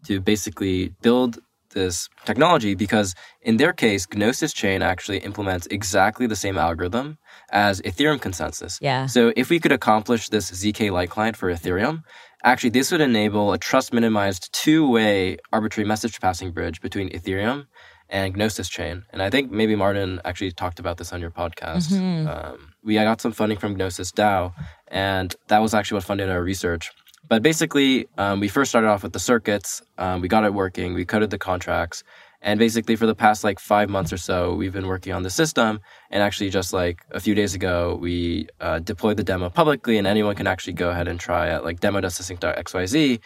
[SPEAKER 4] to basically build this technology because in their case gnosis chain actually implements exactly the same algorithm as ethereum consensus
[SPEAKER 1] yeah
[SPEAKER 4] so if we could accomplish this zk light client for ethereum actually this would enable a trust minimized two-way arbitrary message passing bridge between ethereum and Gnosis Chain. And I think maybe Martin actually talked about this on your podcast. Mm-hmm. Um, we got some funding from Gnosis DAO, and that was actually what funded our research. But basically, um, we first started off with the circuits. Um, we got it working. We coded the contracts. And basically, for the past like five months or so, we've been working on the system. And actually, just like a few days ago, we uh, deployed the demo publicly, and anyone can actually go ahead and try it, like demo.succinct.xyz,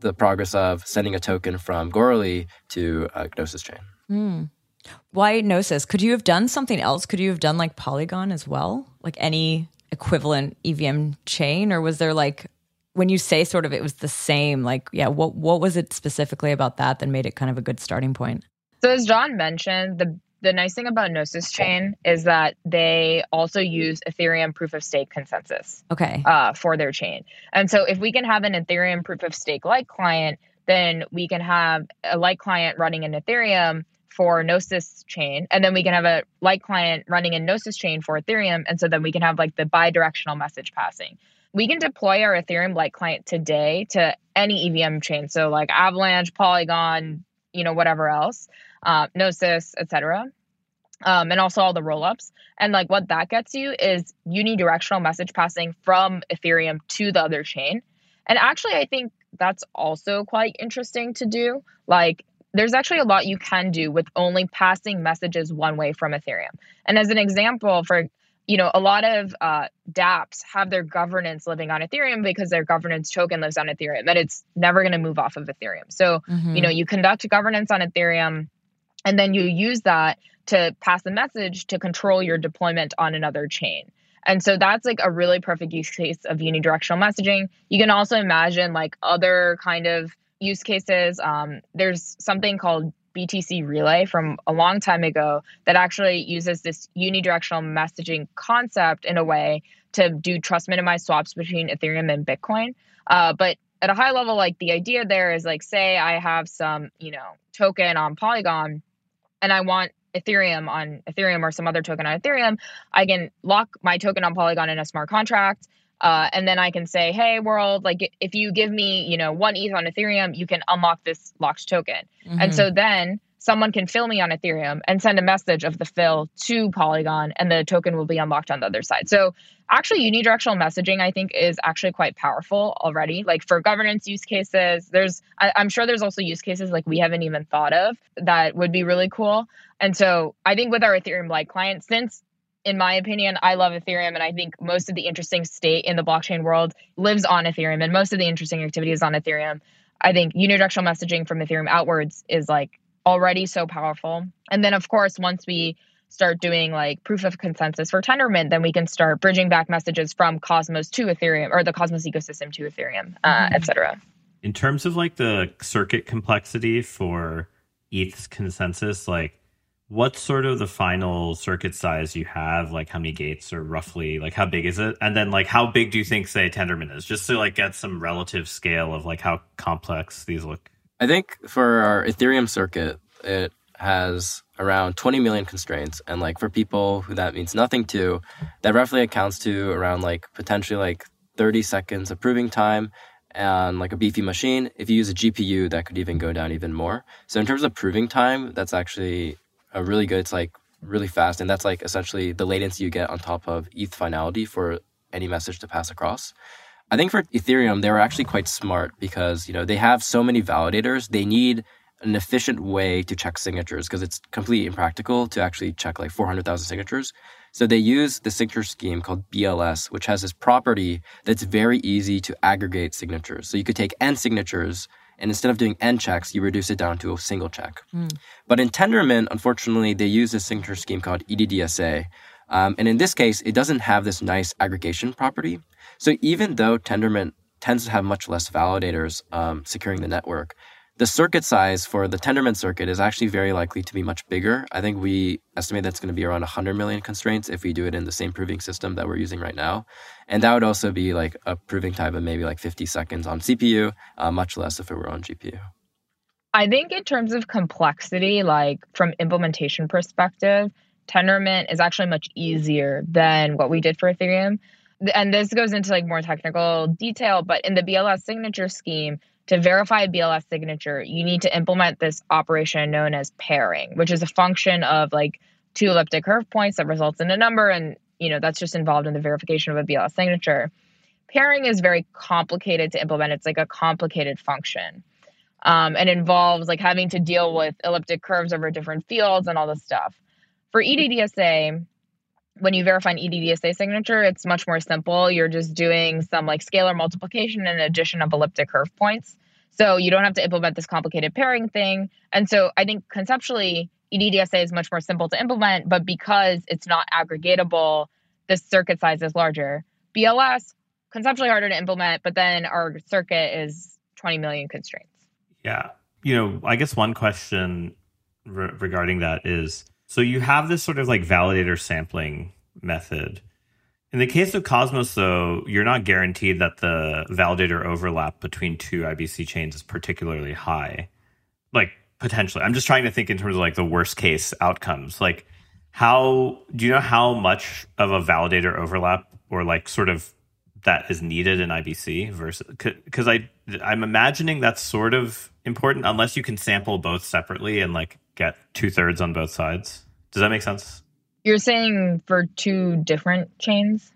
[SPEAKER 4] the progress of sending a token from Goerli to uh, Gnosis Chain.
[SPEAKER 1] Mm. Why Gnosis? Could you have done something else? Could you have done like Polygon as well? Like any equivalent EVM chain? Or was there like, when you say sort of it was the same, like, yeah, what, what was it specifically about that that made it kind of a good starting point?
[SPEAKER 3] So, as John mentioned, the the nice thing about Gnosis Chain is that they also use Ethereum proof of stake consensus.
[SPEAKER 1] Okay.
[SPEAKER 3] Uh, for their chain, and so if we can have an Ethereum proof of stake light client, then we can have a light client running in Ethereum for Gnosis chain, and then we can have a light client running in Gnosis chain for Ethereum, and so then we can have like the bi-directional message passing. We can deploy our Ethereum light client today to any EVM chain, so like Avalanche, Polygon, you know, whatever else, uh, Gnosis, etc. Um, and also all the rollups. And like what that gets you is unidirectional message passing from Ethereum to the other chain. And actually, I think that's also quite interesting to do. Like there's actually a lot you can do with only passing messages one way from Ethereum. And as an example, for you know, a lot of uh, dApps have their governance living on Ethereum because their governance token lives on Ethereum, and it's never going to move off of Ethereum. So, mm-hmm. you know, you conduct governance on Ethereum, And then you use that to pass the message to control your deployment on another chain. And so that's like a really perfect use case of unidirectional messaging. You can also imagine like other kind of use cases. Um, there's something called BTC Relay from a long time ago that actually uses this unidirectional messaging concept in a way to do trust minimized swaps between Ethereum and Bitcoin. Uh, but at a high level, like the idea there is like, say I have some, you know, token on Polygon and I want Ethereum on Ethereum or some other token on Ethereum, I can lock my token on Polygon in a smart contract. Uh, and then I can say, hey, world, like if you give me, you know, one ETH on Ethereum, you can unlock this locked token. Mm-hmm. And so then someone can fill me on Ethereum and send a message of the fill to Polygon, and the token will be unlocked on the other side. So actually, unidirectional messaging, I think, is actually quite powerful already. Like for governance use cases, there's, I, I'm sure there's also use cases like we haven't even thought of that would be really cool. And so I think with our Ethereum light client, since in my opinion, I love Ethereum, and I think most of the interesting state in the blockchain world lives on Ethereum, and most of the interesting activity is on Ethereum. I think unidirectional messaging from Ethereum outwards is like already so powerful. And then, of course, once we start doing like proof of consensus for Tendermint, then we can start bridging back messages from Cosmos to Ethereum or the Cosmos ecosystem to Ethereum, uh, mm-hmm. etc.
[SPEAKER 5] In terms of like the circuit complexity for ETH's consensus, like what's sort of the final circuit size you have? Like how many gates or roughly like how big is it? And then like how big do you think say tendermint is? Just to like get some relative scale of like how complex these look.
[SPEAKER 4] I think for our ethereum circuit it has around 20 million constraints. And like for people who that means nothing to that roughly accounts to around like potentially like 30 seconds of proving time and like a beefy machine. If you use a gpu that could even go down even more. So in terms of proving time that's actually a really good. It's like really fast, and that's like essentially the latency you get on top of ETH finality for any message to pass across. I think for Ethereum, they were actually quite smart because you know they have so many validators. They need an efficient way to check signatures because it's completely impractical to actually check like 400,000 signatures. So they use the signature scheme called BLS, which has this property that's very easy to aggregate signatures. So you could take n signatures and instead of doing n checks, you reduce it down to a single check. Mm. But in Tendermint, unfortunately, they use a signature scheme called EDDSA. Um, and in this case, it doesn't have this nice aggregation property. So even though Tendermint tends to have much less validators um, securing the network, the circuit size for the Tendermint circuit is actually very likely to be much bigger. I think we estimate that's going to be around 100 million constraints if we do it in the same proving system that we're using right now. And that would also be like a proving time of maybe like 50 seconds on CPU, uh, much less if it were on GPU.
[SPEAKER 3] I think in terms of complexity, like from implementation perspective, Tendermint is actually much easier than what we did for Ethereum. And this goes into like more technical detail, but in the BLS signature scheme, to verify a BLS signature, you need to implement this operation known as pairing, which is a function of like two elliptic curve points that results in a number. And, you know, that's just involved in the verification of a BLS signature. Pairing is very complicated to implement. It's like a complicated function. Um, and involves like having to deal with elliptic curves over different fields and all this stuff. For EDDSA, when you verify an EDDSA signature, it's much more simple. You're just doing some like scalar multiplication and addition of elliptic curve points. So you don't have to implement this complicated pairing thing. And so I think conceptually, EDDSA is much more simple to implement, but because it's not aggregatable, the circuit size is larger. BLS, conceptually harder to implement, but then our circuit is 20 million constraints.
[SPEAKER 5] Yeah. You know, I guess one question re- regarding that is so you have this sort of like validator sampling method. In the case of Cosmos, though, you're not guaranteed that the validator overlap between two IBC chains is particularly high. Like, potentially. I'm just trying to think in terms of like the worst case outcomes. Like, how do you know how much of a validator overlap or like sort of that is needed in IBC versus because I I'm imagining that's sort of important unless you can sample both separately and like get two thirds on both sides. Does that make sense?
[SPEAKER 3] You're saying for two different chains?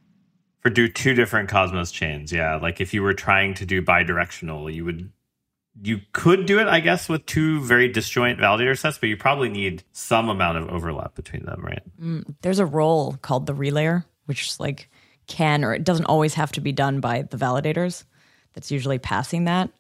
[SPEAKER 5] For do two different Cosmos chains, yeah. Like if you were trying to do bidirectional, you would you could do it, I guess, with two very disjoint validator sets, but you probably need some amount of overlap between them, right?
[SPEAKER 1] Mm, there's a role called the relayer, which is like can or it doesn't always have to be done by the validators. That's usually passing that.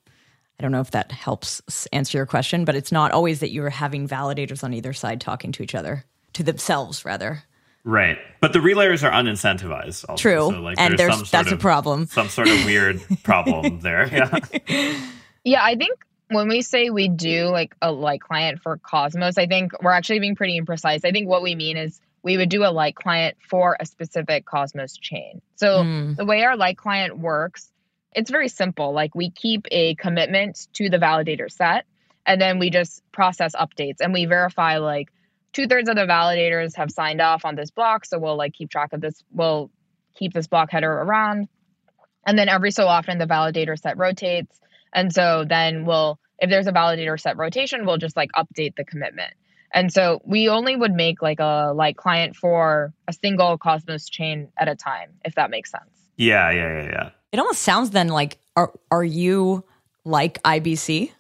[SPEAKER 1] I don't know if that helps answer your question, but it's not always that you're having validators on either side talking to each other, to themselves rather.
[SPEAKER 5] Right. But the relayers are unincentivized. Also.
[SPEAKER 1] True. So, like, and there's, there's that's
[SPEAKER 5] of,
[SPEAKER 1] a problem.
[SPEAKER 5] Some sort of weird problem there.
[SPEAKER 3] Yeah. Yeah, I think when we say we do like a light client for Cosmos, I think we're actually being pretty imprecise. I think what we mean is we would do a light client for a specific Cosmos chain. So mm. the way our light client works, it's very simple. Like we keep a commitment to the validator set and then we just process updates and we verify like two thirds of the validators have signed off on this block. So we'll like keep track of this. We'll keep this block header around. And then every so often the validator set rotates. And so then we'll, if there's a validator set rotation, we'll just like update the commitment. And so we only would make like a light client for a single Cosmos chain at a time, if that makes sense.
[SPEAKER 5] Yeah, yeah, yeah, yeah.
[SPEAKER 1] It almost sounds then like are are you like IBC?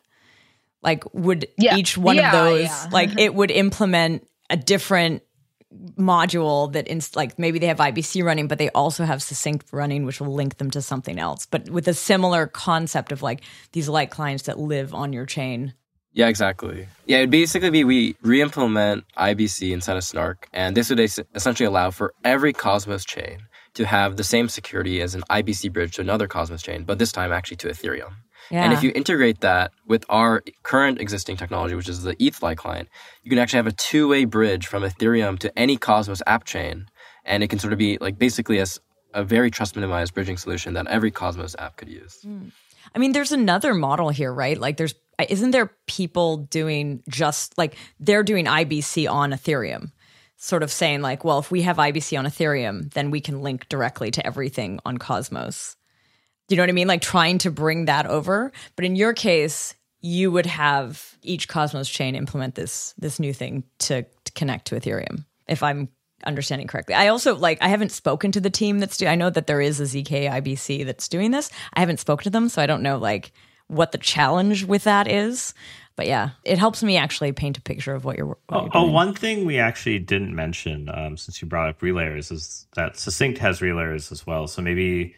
[SPEAKER 1] Like would yeah. each one yeah, of those yeah. like it would implement a different module that in like maybe they have IBC running, but they also have succinct running, which will link them to something else. But with a similar concept of like these light clients that live on your chain.
[SPEAKER 4] Yeah, exactly. Yeah, it'd basically be we re-implement IBC inside of Snark, and this would essentially allow for every Cosmos chain to have the same security as an IBC bridge to another Cosmos chain, but this time actually to Ethereum. Yeah. And if you integrate that with our current existing technology, which is the ETHLite client, you can actually have a two-way bridge from Ethereum to any Cosmos app chain, and it can sort of be like basically as a very trust minimized bridging solution that every Cosmos app could use. Mm.
[SPEAKER 1] I mean, there's another model here, right? Like, there's isn't there people doing just like they're doing IBC on Ethereum, sort of saying like, well, if we have IBC on Ethereum, then we can link directly to everything on Cosmos. You know what I mean? Like trying to bring that over. But in your case, you would have each Cosmos chain implement this this new thing to, to connect to Ethereum. If I'm understanding correctly. I also like I haven't spoken to the team that's doing I know that there is a ZK IBC that's doing this. I haven't spoken to them, so I don't know like what the challenge with that is. But yeah, it helps me actually paint a picture of what you're. What
[SPEAKER 5] oh,
[SPEAKER 1] you're
[SPEAKER 5] oh, one thing we actually didn't mention um, since you brought up relayers is that Succinct has relayers as well. So maybe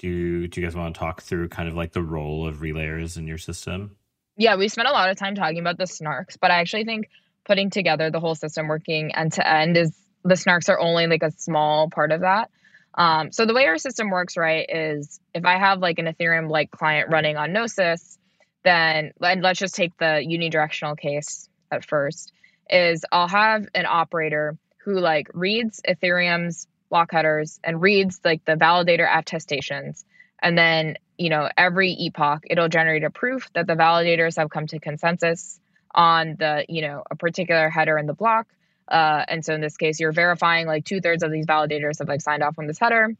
[SPEAKER 5] do you, do you guys want to talk through kind of like the role of relayers in your system?
[SPEAKER 3] Yeah, we spent a lot of time talking about the snarks, but I actually think putting together the whole system working end to end is the snarks are only like a small part of that. Um, so the way our system works, right, is if I have like an Ethereum light client running on Gnosis, then and let's just take the unidirectional case at first, is I'll have an operator who like reads Ethereum's block headers and reads like the validator attestations. And then, you know, every epoch, it'll generate a proof that the validators have come to consensus on the, you know, a particular header in the block. Uh, and so in this case, you're verifying like two thirds of these validators have like signed off on this header.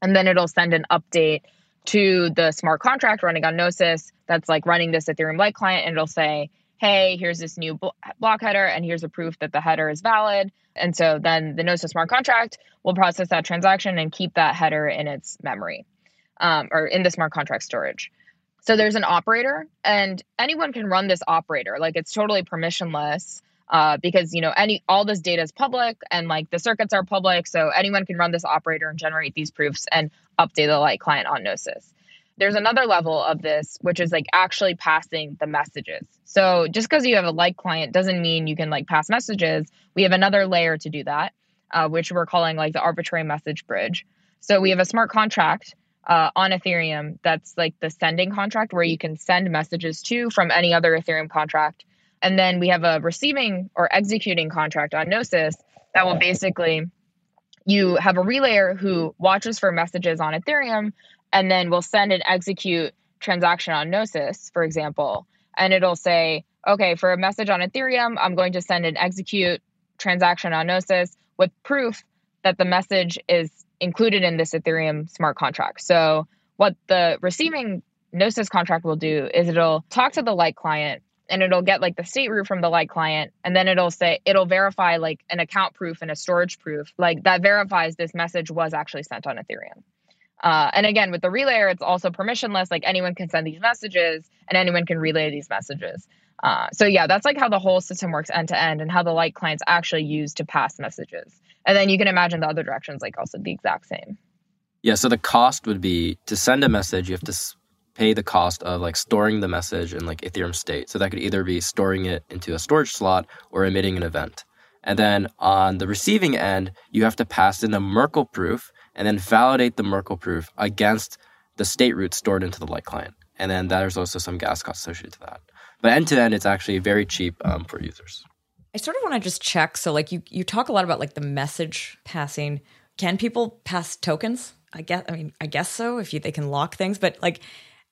[SPEAKER 3] And then it'll send an update to the smart contract running on Gnosis that's like running this Ethereum light client. And it'll say, hey, here's this new block header, and here's a proof that the header is valid. And so then the Gnosis smart contract will process that transaction and keep that header in its memory um, or in the smart contract storage. So there's an operator, and anyone can run this operator. Like it's totally permissionless uh, because you know any all this data is public and like the circuits are public, so anyone can run this operator and generate these proofs and update the light client on Gnosis. There's another level of this, which is like actually passing the messages. So just because you have a light client doesn't mean you can like pass messages. We have another layer to do that, uh, which we're calling like the arbitrary message bridge. So we have a smart contract uh, on Ethereum that's like the sending contract where you can send messages to from any other Ethereum contract. And then we have a receiving or executing contract on Gnosis that will basically you have a relayer who watches for messages on Ethereum and then will send and execute transaction on Gnosis, for example, and it'll say, okay, for a message on Ethereum, I'm going to send and execute transaction on Gnosis with proof that the message is included in this Ethereum smart contract. So what the receiving Gnosis contract will do is it'll talk to the light client and it'll get like the state root from the light client and then it'll say it'll verify like an account proof and a storage proof. Like that verifies this message was actually sent on ethereum. Uh, and again with the relayer it's also permissionless. Like anyone can send these messages and anyone can relay these messages. Uh, so yeah that's like how the whole system works end to end and how the light clients actually use to pass messages. And then you can imagine the other directions like also the exact same.
[SPEAKER 4] Yeah so the cost would be to send a message you have to pay the cost of like storing the message in like Ethereum state. So that could either be storing it into a storage slot or emitting an event. And then on the receiving end, you have to pass in a Merkle proof and then validate the Merkle proof against the state root stored into the light client. And then there's also some gas costs associated to that. But end to end, it's actually very cheap um, for users.
[SPEAKER 1] I sort of want to just check. So, like you, you talk a lot about like the message passing. Can people pass tokens? I guess. I mean, I guess so. If you, they can lock things, but like,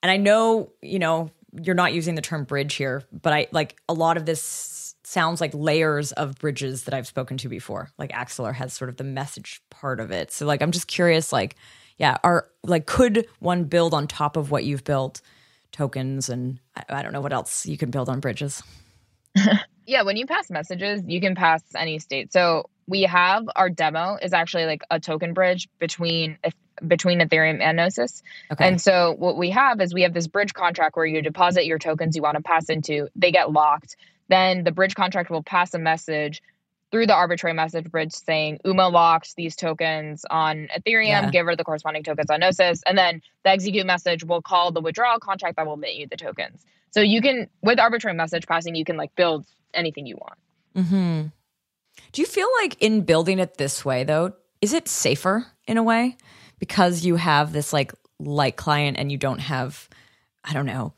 [SPEAKER 1] and I know you know you're not using the term bridge here, but I like a lot of this sounds like layers of bridges that I've spoken to before. Like Axelar has sort of the message part of it. So like I'm just curious, like, yeah, are like could one build on top of what you've built tokens and I, I don't know what else you can build on bridges.
[SPEAKER 3] yeah, when you pass messages, you can pass any state. So we have our demo is actually like a token bridge between between Ethereum and Gnosis. Okay. And so what we have is we have this bridge contract where you deposit your tokens you want to pass into, they get locked. Then the bridge contract will pass a message through the arbitrary message bridge saying Uma locked these tokens on Ethereum, yeah. give her the corresponding tokens on Gnosis, and then the execute message will call the withdrawal contract that will mint you the tokens. So you can, with arbitrary message passing, you can like build anything you want.
[SPEAKER 1] Mm-hmm. Do you feel like in building it this way, though, is it safer in a way because you have this like light client and you don't have, I don't know,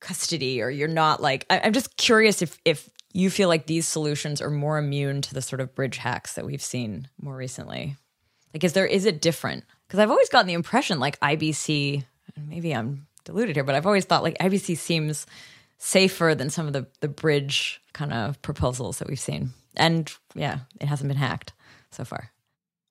[SPEAKER 1] custody or you're not like, I, I'm just curious if if you feel like these solutions are more immune to the sort of bridge hacks that we've seen more recently. Like, is there is it different? Because I've always gotten the impression like IBC, maybe I'm deluded here, but I've always thought like IBC seems safer than some of the the bridge kind of proposals that we've seen. And yeah, it hasn't been hacked so far.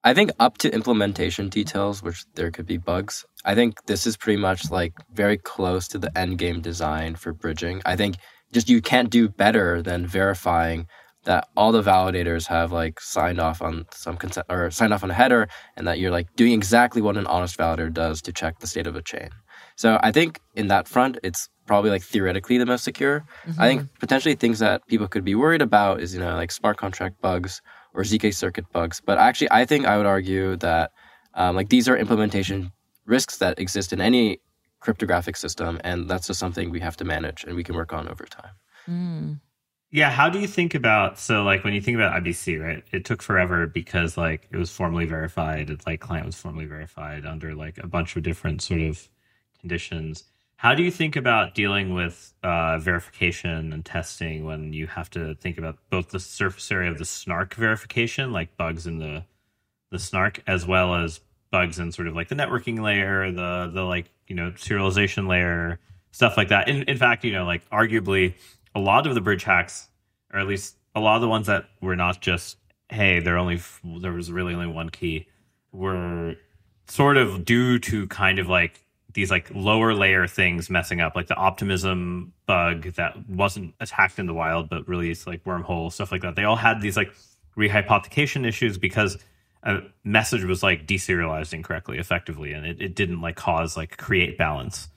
[SPEAKER 4] I think up to implementation details, which there could be bugs, I think this is pretty much like very close to the end game design for bridging. I think just you can't do better than verifying that all the validators have like signed off on some consent or signed off on a header and that you're like doing exactly what an honest validator does to check the state of a chain. So I think in that front, it's probably like theoretically the most secure. Mm-hmm. I think mm-hmm. potentially things that people could be worried about is, you know, like smart contract bugs or ZK circuit bugs. But actually, I think I would argue that um, like these are implementation risks that exist in any cryptographic system, and that's just something we have to manage and we can work on over time.
[SPEAKER 5] Mm. Yeah, how do you think about so like when you think about IBC, right? It took forever because like it was formally verified, it's like client was formally verified under like a bunch of different sort of conditions. How do you think about dealing with uh, verification and testing when you have to think about both the surface area of the snark verification, like bugs in the the snark, as well as bugs in sort of like the networking layer, the the like you know serialization layer stuff like that? In, in fact you know like arguably a lot of the bridge hacks or at least a lot of the ones that were not just hey there only there was really only one key were sort of due to kind of like these like lower layer things messing up like the optimism bug that wasn't attacked in the wild but really it's like wormhole stuff like that. They all had these like rehypothecation issues because a message was like deserialized incorrectly effectively and it, it didn't like cause like create balance.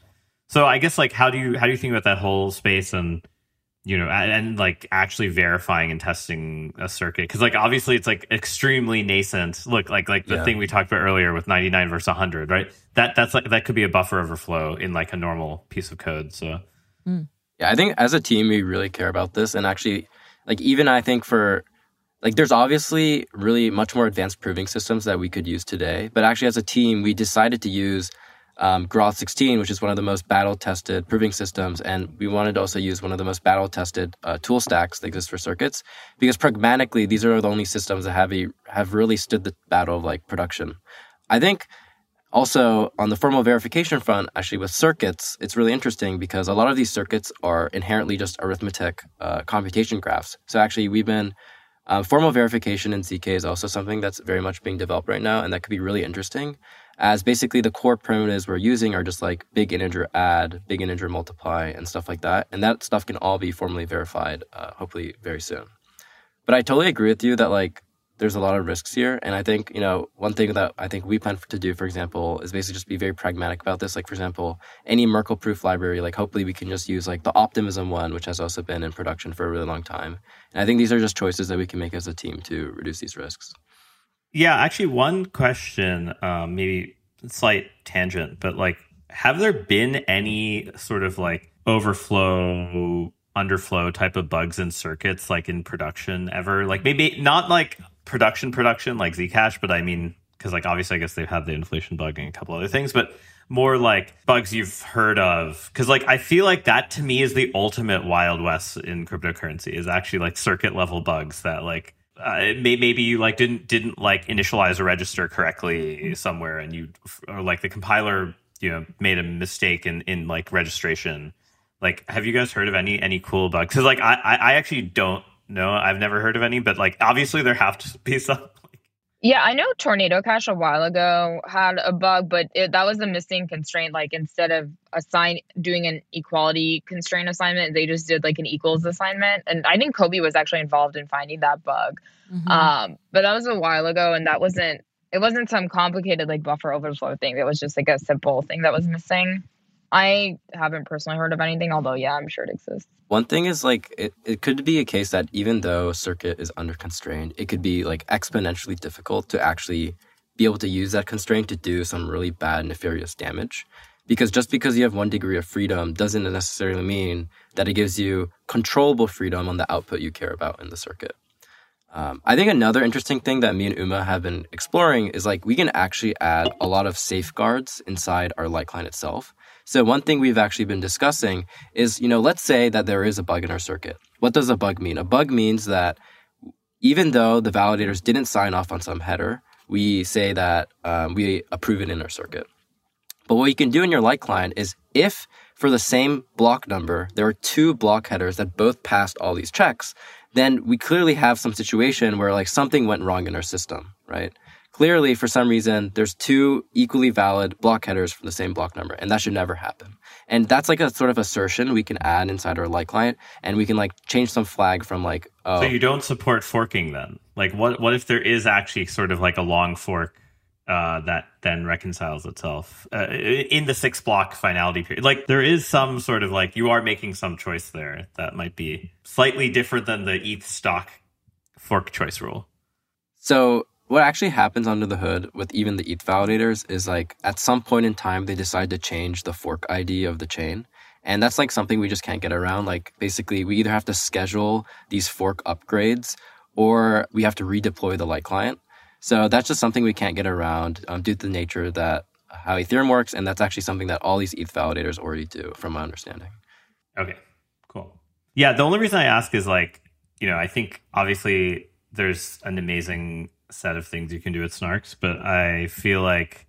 [SPEAKER 5] So i guess like how do you how do you think about that whole space and you know and, and like actually verifying and testing a circuit because like obviously it's like extremely nascent look like like the yeah. thing we talked about earlier with 99 versus 100 right that that's like that could be a buffer overflow in like a normal piece of code so
[SPEAKER 4] mm. yeah i think as a team we really care about this and actually like even i think for like there's obviously really much more advanced proving systems that we could use today but actually as a team we decided to use um, groth 16 which is one of the most battle tested proving systems and we wanted to also use one of the most battle tested uh, tool stacks that exist for circuits because pragmatically these are the only systems that have a, have really stood the battle of like production i think also on the formal verification front actually with circuits it's really interesting because a lot of these circuits are inherently just arithmetic uh, computation graphs so actually we've been uh, formal verification in ZK is also something that's very much being developed right now, and that could be really interesting. As basically the core primitives we're using are just like big integer add, big integer multiply, and stuff like that. And that stuff can all be formally verified, uh, hopefully very soon. But I totally agree with you that like there's a lot of risks here. And I think, you know, one thing that I think we plan to do, for example, is basically just be very pragmatic about this. Like, for example, any Merkle proof library, like, hopefully we can just use like the Optimism one, which has also been in production for a really long time. And I think these are just choices that we can make as a team to reduce these risks.
[SPEAKER 5] Yeah, actually, one question, um, maybe slight tangent, but like, have there been any sort of like overflow, underflow type of bugs in circuits like in production ever? Like maybe not like production production like Zcash, but I mean because like obviously I guess they've had the inflation bug and a couple other things, but more like bugs you've heard of because like i feel like that to me is the ultimate wild west in cryptocurrency is actually like circuit level bugs that like uh, may, maybe you like didn't didn't like initialize a register correctly somewhere and you or like the compiler you know made a mistake in in like registration. Like have you guys heard of any any cool bugs? Because like I, I actually don't know. I've never heard of any but like obviously there have to be some
[SPEAKER 3] yeah, I know Tornado Cash a while ago had a bug, but it, that was the missing constraint. Like instead of assign doing an equality constraint assignment, they just did like an equals assignment. And I think Kobi was actually involved in finding that bug. Mm-hmm. Um, but that was a while ago, and that wasn't it wasn't some complicated like buffer overflow thing. It was just like a simple thing that was missing. I haven't personally heard of anything, although yeah, I'm sure it exists.
[SPEAKER 4] One thing is like it, it could be a case that even though circuit is under constraint, it could be like exponentially difficult to actually be able to use that constraint to do some really bad nefarious damage. Because just because you have one degree of freedom doesn't necessarily mean that it gives you controllable freedom on the output you care about in the circuit. Um, I think another interesting thing that me and Uma have been exploring is like we can actually add a lot of safeguards inside our light client itself so one thing we've actually been discussing is, you know, let's say that there is a bug in our circuit. What does a bug mean? A bug means that even though the validators didn't sign off on some header, we say that um, we approve it in our circuit. But what you can do in your light client is if for the same block number, there are two block headers that both passed all these checks, then we clearly have some situation where like something went wrong in our system, right? Clearly, for some reason, there's two equally valid block headers for the same block number, and that should never happen. And that's like a sort of assertion we can add inside our light client, and we can like change some flag from like.
[SPEAKER 5] Oh, so you don't support forking then? Like, what what if there is actually sort of like a long fork uh, that then reconciles itself uh, in the six block finality period. Like there is some sort of like you are making some choice there that might be slightly different than the ETH stock fork choice rule.
[SPEAKER 4] So what actually happens under the hood with even the ETH validators is like at some point in time they decide to change the fork ID of the chain. And that's like something we just can't get around. Like basically we either have to schedule these fork upgrades or we have to redeploy the light client. So that's just something we can't get around um, due to the nature that how Ethereum works. And that's actually something that all these ETH validators already do from my understanding.
[SPEAKER 5] Okay, cool. Yeah, the only reason I ask is like, you know, I think obviously there's an amazing set of things you can do with snarks, but I feel like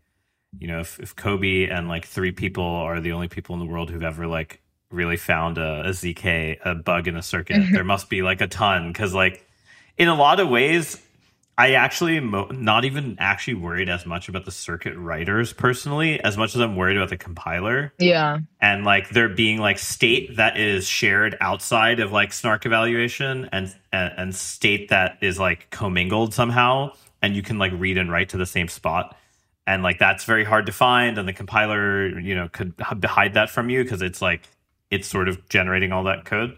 [SPEAKER 5] you know if, if Kobi and like three people are the only people in the world who've ever like really found a, a zk a bug in a circuit, there must be like a ton because like in a lot of ways I actually am not even actually worried as much about the circuit writers personally, as much as I'm worried about the compiler.
[SPEAKER 3] Yeah.
[SPEAKER 5] And like there being like state that is shared outside of like snark evaluation and, and, and state that is like commingled somehow and you can like read and write to the same spot. And like that's very hard to find and the compiler, you know, could hide that from you because it's like it's sort of generating all that code.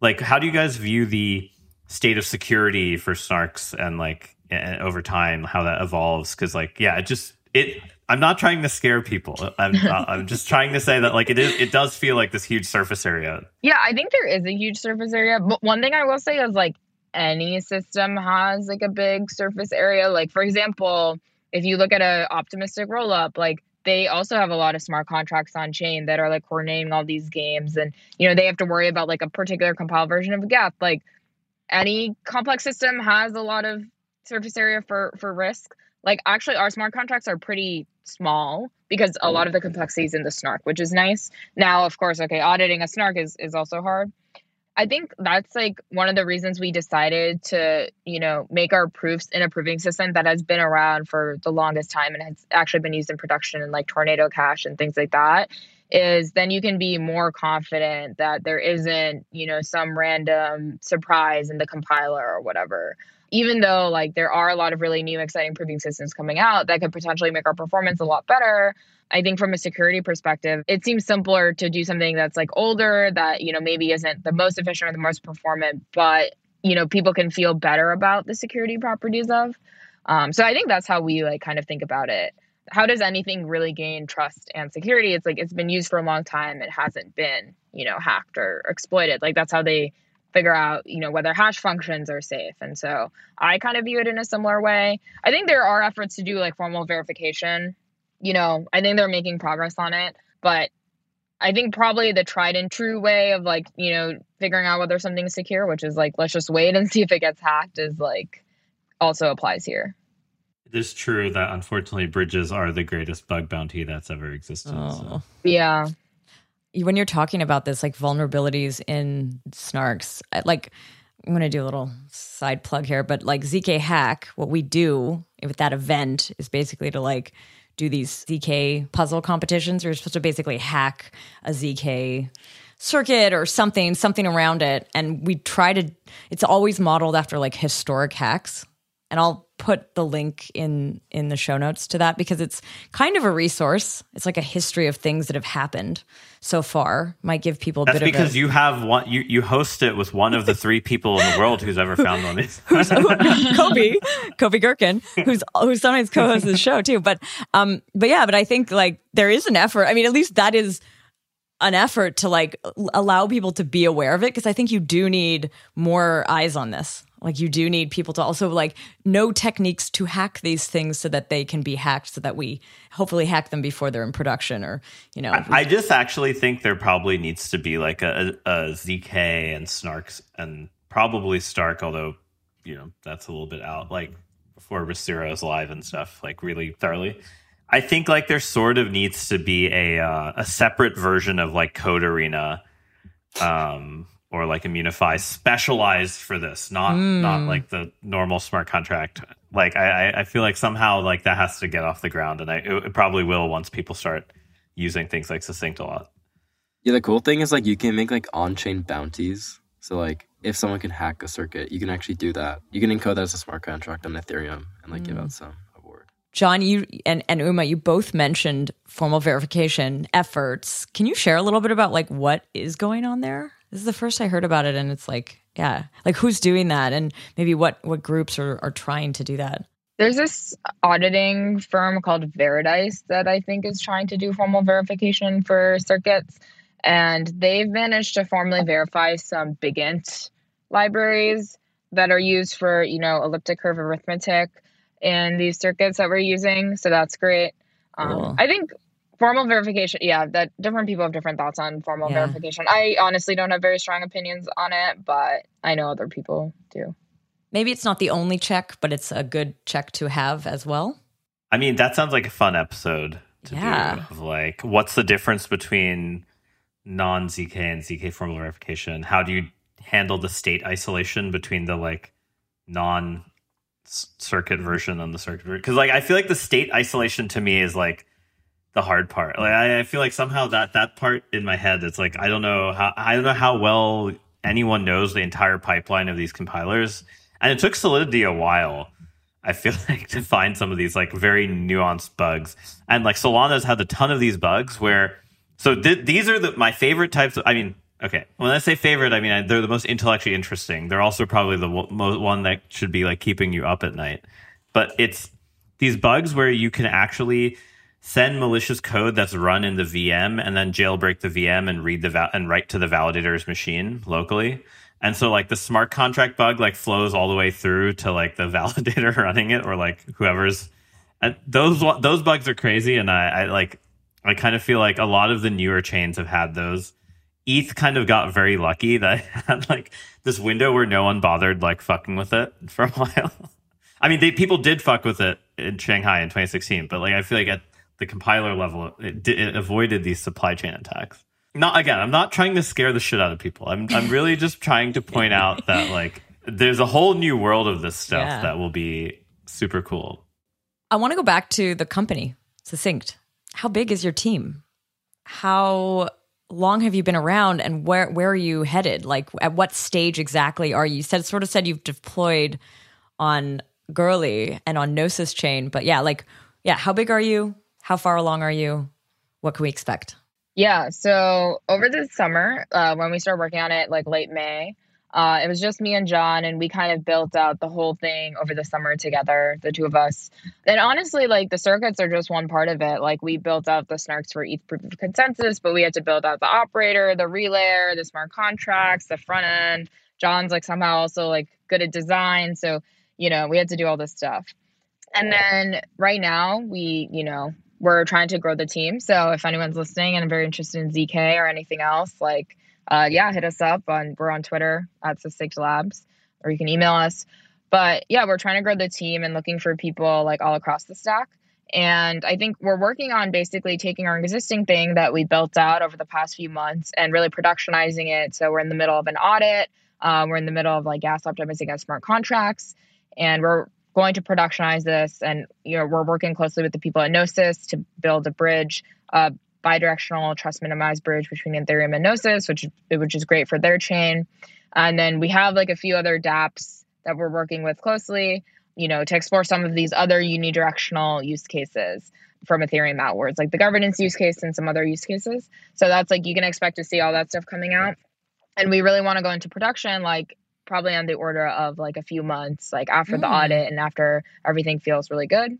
[SPEAKER 5] Like how do you guys view the state of security for snarks and like and over time how that evolves because like yeah it just it i'm not trying to scare people. I'm uh, i'm just trying to say that like it is it does feel like this huge surface area.
[SPEAKER 3] Yeah i think there is a huge surface area but one thing i will say is like any system has like a big surface area. Like for example if you look at a optimistic roll up like they also have a lot of smart contracts on chain that are like coordinating all these games and you know they have to worry about like a particular compiled version of a geth like any complex system has a lot of surface area for for risk. Like actually our smart contracts are pretty small because a lot of the complexity is in the snark, which is nice. Now, of course, okay, auditing a snark is is also hard. I think that's like one of the reasons we decided to, you know, make our proofs in a proving system that has been around for the longest time and has actually been used in production and like Tornado Cash and things like that is then you can be more confident that there isn't, you know, some random surprise in the compiler or whatever. Even though like there are a lot of really new exciting proving systems coming out that could potentially make our performance a lot better, I think from a security perspective, it seems simpler to do something that's like older that, you know, maybe isn't the most efficient or the most performant, but you know, people can feel better about the security properties of. Um, so I think that's how we like kind of think about it. How does anything really gain trust and security? It's like it's been used for a long time. It hasn't been, you know, hacked or exploited. Like that's how they figure out, you know, whether hash functions are safe. And so I kind of view it in a similar way. I think there are efforts to do like formal verification. You know, I think they're making progress on it, but I think probably the tried and true way of like, you know, figuring out whether something's secure, which is like, let's just wait and see if it gets hacked, is like also applies here.
[SPEAKER 5] It is true that unfortunately bridges are the greatest bug bounty that's ever existed.
[SPEAKER 1] Oh.
[SPEAKER 5] So.
[SPEAKER 3] Yeah.
[SPEAKER 1] when you're talking about this like vulnerabilities in snarks like i'm going to do a little side plug here but like zk hack what we do with that event is basically to like do these zk puzzle competitions you're supposed to basically hack a zk circuit or something something around it and we try to it's always modeled after like historic hacks and I'll put the link in in the show notes to that because it's kind of a resource. It's like a history of things that have happened so far. Might give people a
[SPEAKER 5] That's
[SPEAKER 1] bit
[SPEAKER 5] because
[SPEAKER 1] of a,
[SPEAKER 5] you have one. You you host it with one of the three people in the world who's ever found one.
[SPEAKER 1] Of these Kobi, Kobi Gurkan, who's who sometimes co-hosts the show too. But um, but yeah, but I think like there is an effort. I mean, at least that is an effort to like allow people to be aware of it because I think you do need more eyes on this. Like you do need people to also like know techniques to hack these things so that they can be hacked so that we hopefully hack them before they're in production or you know
[SPEAKER 5] I just actually think there probably needs to be like a, a ZK and Snarks and probably Stark, although you know that's a little bit out. Like before RISC Zero's live and stuff, like really thoroughly. I think like there sort of needs to be a uh, a separate version of like Code4rena, um, or like Immunefi specialized for this, not not hmm. like the normal smart contract. Like I, I- I feel like somehow like that has to get off the ground, and I it, it probably will once people start using things like Succinct a lot.
[SPEAKER 4] Yeah, the cool thing is like you can make like on-chain bounties. So like if someone can hack a circuit, you can actually do that. You can encode that as a smart contract on Ethereum and like give hmm. out some award.
[SPEAKER 1] John, you and, and Uma, you both mentioned formal verification efforts. Can you share a little bit about like what is going on there? This is the first I heard about it, and it's like, yeah, like who's doing that, and maybe what what groups are are trying to do that.
[SPEAKER 3] There's this auditing firm called Veridise that I think is trying to do formal verification for circuits. And they've managed to formally verify some BigInt libraries that are used for, you know, elliptic curve arithmetic in these circuits that we're using. So that's great. Um,
[SPEAKER 1] Cool.
[SPEAKER 3] I think formal verification, yeah, that different people have different thoughts on formal
[SPEAKER 1] Yeah.
[SPEAKER 3] verification. I honestly don't have very strong opinions on it, but I know other people do.
[SPEAKER 1] Maybe it's not the only check, but it's a good check to have as well.
[SPEAKER 5] I mean, that sounds like a fun episode to
[SPEAKER 1] Yeah.
[SPEAKER 5] do. Of like, what's the difference between non ZK and ZK formal verification? How do you handle the state isolation between the like non circuit version and the circuit version? Because like, I feel like the state isolation to me is like the hard part. Like, I, I feel like somehow that that part in my head, it's like I don't know how I don't know how well anyone knows the entire pipeline of these compilers, and it took Solidity a while. I feel like to find some of these like very nuanced bugs, and like Solana's had a ton of these bugs where. So th- these are the my favorite types. Of, I mean, okay, when I say favorite, I mean they're the most intellectually interesting. They're also probably the w- mo- one that should be like keeping you up at night. But it's these bugs where you can actually send malicious code that's run in the VM and then jailbreak the VM and read the val- and write to the validator's machine locally. And so like the smart contract bug like flows all the way through to like the validator running it or like whoever's and those those bugs are crazy and I, I like I kind of feel like a lot of the newer chains have had those. ETH kind of got very lucky that had like this window where no one bothered like fucking with it for a while. I mean, they people did fuck with it in Shanghai in 2016, but like I feel like at the compiler level, it, it avoided these supply chain attacks. Not again. I'm not trying to scare the shit out of people. I'm I'm really just trying to point out that like there's a whole new world of this stuff
[SPEAKER 1] Yeah.
[SPEAKER 5] that will be super cool.
[SPEAKER 1] I want to go back to the company, Succinct. How big is your team? How long have you been around and where where are you headed? Like at what stage exactly are you? You said sort of said you've deployed on Goerli and on Gnosis chain, but yeah, like yeah, how big are you? How far along are you? What can we expect?
[SPEAKER 3] Yeah. So over the summer, uh, when we started working on it, like late May, Uh, it was just me and John, and we kind of built out the whole thing over the summer together, the two of us. And honestly, like the circuits are just one part of it. Like we built out the snarks for each proof of consensus, but we had to build out the operator, the relayer, the smart contracts, the front end. John's like somehow also like good at design, so you know we had to do all this stuff. And then right now we, you know, we're trying to grow the team. So if anyone's listening and very interested in ZK or anything else, like uh, yeah, hit us up on we're on Twitter at Succinct Labs, or you can email us. But yeah, we're trying to grow the team and looking for people like all across the stack. And I think we're working on basically taking our existing thing that we built out over the past few months and really productionizing it. So we're in the middle of an audit. Um, we're in the middle of like gas optimizing on smart contracts, and we're going to productionize this. And you know, we're working closely with the people at Gnosis to build a bridge, a bidirectional trust minimized bridge between Ethereum and Gnosis, which which is great for their chain. And then we have like a few other DApps that we're working with closely, you know, to explore some of these other unidirectional use cases from Ethereum outwards, like the governance use case and some other use cases. So that's like you can expect to see all that stuff coming out. And we really want to go into production like probably on the order of like a few months, like after mm. the audit and after everything feels really good.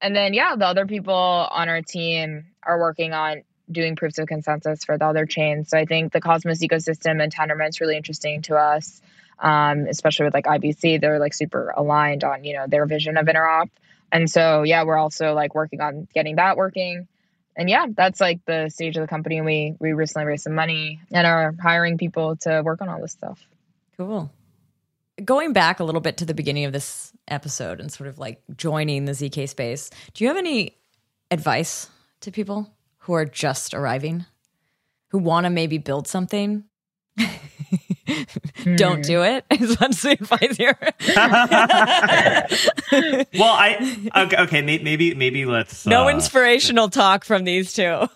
[SPEAKER 3] And then yeah, the other people on our team are working on doing proofs of consensus for the other chains. So I think the Cosmos ecosystem and Tendermint is really interesting to us, um, especially with like IBC. They're like super aligned on you know their vision of interop, and so yeah, we're also like working on getting that working. And yeah, that's like the stage of the company. We we recently raised some money and are hiring people to work on all this stuff.
[SPEAKER 1] Cool. Going back a little bit to the beginning of this episode and sort of like joining the ZK space, do you have any advice to people who are just arriving, who want to maybe build something? Don't do it. Is what's the advice here.
[SPEAKER 5] well, I okay, okay, maybe maybe let's
[SPEAKER 1] no uh, inspirational talk from these two.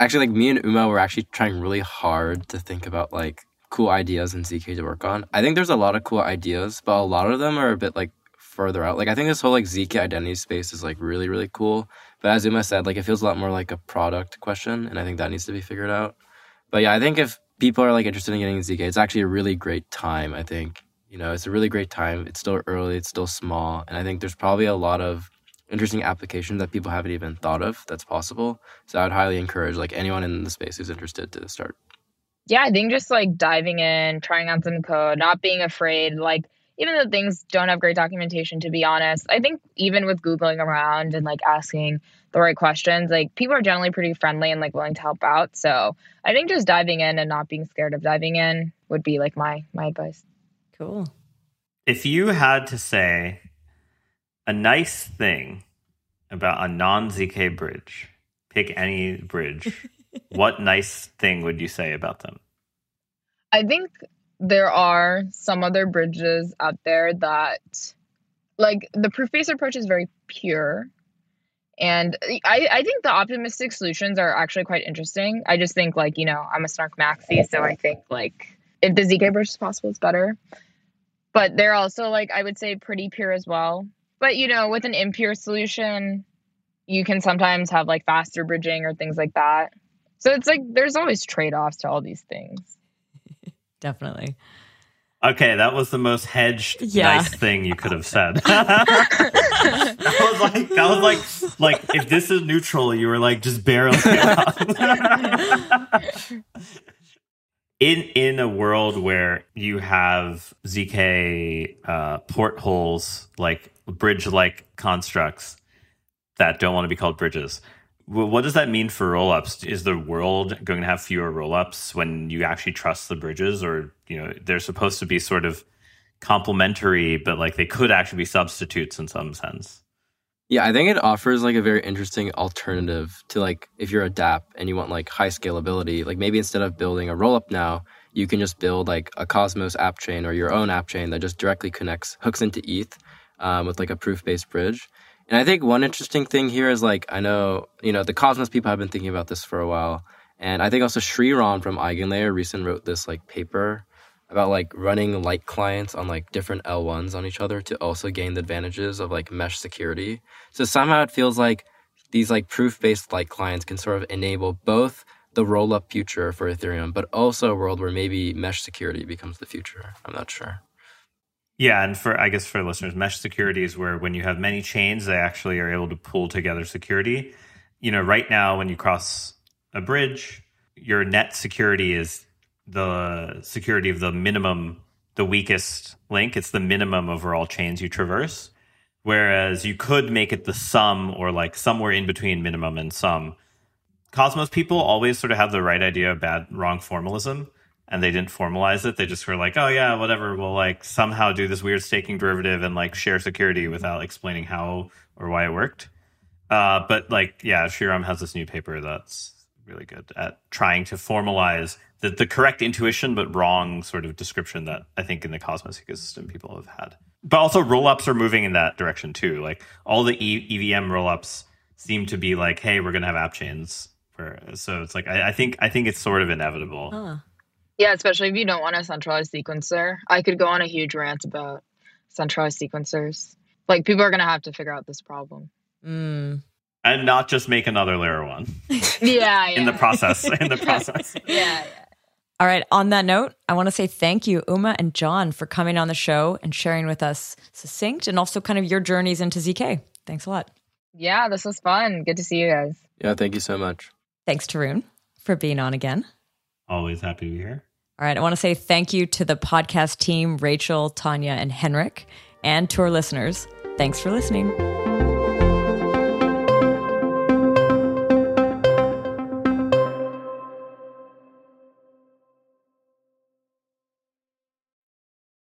[SPEAKER 4] actually, like me and Uma were actually trying really hard to think about like cool ideas in ZK to work on. I think there's a lot of cool ideas, but a lot of them are a bit like further out. Like I think this whole like ZK identity space is like really really cool. But as Uma said, like it feels a lot more like a product question, and I think that needs to be figured out. But yeah, I think if people are like interested in getting ZK, it's actually a really great time. I think you know it's a really great time. It's still early, it's still small, and I think there's probably a lot of interesting applications that people haven't even thought of that's possible. So I would highly encourage like anyone in the space who's interested to start.
[SPEAKER 3] Yeah, I think just like diving in, trying out some code, not being afraid, like even though things don't have great documentation, to be honest, I think even with Googling around and like asking the right questions, like people are generally pretty friendly and like willing to help out. So I think just diving in and not being scared of diving in would be like my my advice.
[SPEAKER 1] Cool.
[SPEAKER 5] If you had to say a nice thing about a non ZK bridge, pick any bridge, what nice thing would you say about them?
[SPEAKER 3] I think there are some other bridges out there that like the proof based approach is very pure. And I, I think the optimistic solutions are actually quite interesting. I just think like you know i'm a snark maxi so i think like if the zk bridge is possible it's better. But they're also like i would say pretty pure as well. But you know with an impure solution you can sometimes have like faster bridging or things like that so it's like there's always trade-offs to all these things
[SPEAKER 1] definitely.
[SPEAKER 5] Okay, that was the most hedged yeah. nice thing you could have said. that was like that was like like if this is neutral, you were like just barely in in a world where you have zk uh, portholes like bridge like constructs that don't want to be called bridges what does that mean for rollups? Is the world going to have fewer rollups when you actually trust the bridges, or you know they're supposed to be sort of complementary, but like they could actually be substitutes in some sense?
[SPEAKER 4] Yeah, I think it offers like a very interesting alternative to like if you're a DApp and you want like high scalability, like maybe instead of building a rollup now, you can just build like a Cosmos app chain or your own app chain that just directly connects, hooks into ETH um, with like a proof based bridge. And I think one interesting thing here is like I know you know the Cosmos people have been thinking about this for a while, and I think also Sreeram from EigenLayer recent wrote this like paper about like running light clients on like different L1s on each other to also gain the advantages of like mesh security. So somehow it feels like these like proof based light clients can sort of enable both the roll up future for Ethereum, but also a world where maybe mesh security becomes the future. I'm not sure.
[SPEAKER 5] Yeah, and for I guess for listeners, mesh security is where when you have many chains, they actually are able to pull together security. You know, right now when you cross a bridge, your net security is the security of the minimum, the weakest link. It's the minimum over all chains you traverse. Whereas you could make it the sum or like somewhere in between minimum and sum. Cosmos people always sort of have the right idea of bad, wrong formalism and they didn't formalize it. They just were like, oh yeah, whatever. We'll like somehow do this weird staking derivative and like share security without explaining how or why it worked. Uh, but like, yeah, Sreeram has this new paper that's really good at trying to formalize the, the correct intuition but wrong sort of description that I think in the Cosmos ecosystem people have had. But also rollups are moving in that direction too. Like all the e- EVM rollups seem to be like, hey, we're gonna have app chains. For, so it's like I, I think I think it's sort of inevitable.
[SPEAKER 1] Huh.
[SPEAKER 3] Yeah, especially if you don't want a centralized sequencer. I could go on a huge rant about centralized sequencers. Like people are gonna have to figure out this problem.
[SPEAKER 1] Mm.
[SPEAKER 5] And not just make another layer one.
[SPEAKER 3] Yeah, yeah.
[SPEAKER 5] in the process. In the process.
[SPEAKER 3] yeah, yeah.
[SPEAKER 1] All right. On that note, I want to say thank you, Uma and John, for coming on the show and sharing with us succinct and also kind of your journeys into ZK. Thanks a lot.
[SPEAKER 3] Yeah, this was fun. Good to see you guys.
[SPEAKER 4] Yeah, thank you so much.
[SPEAKER 1] Thanks, Tarun, for being on again.
[SPEAKER 5] Always happy to be here.
[SPEAKER 1] All right. I want to say thank you to the podcast team, Rachel, Tanya, and Henrik, and to our listeners. Thanks for listening.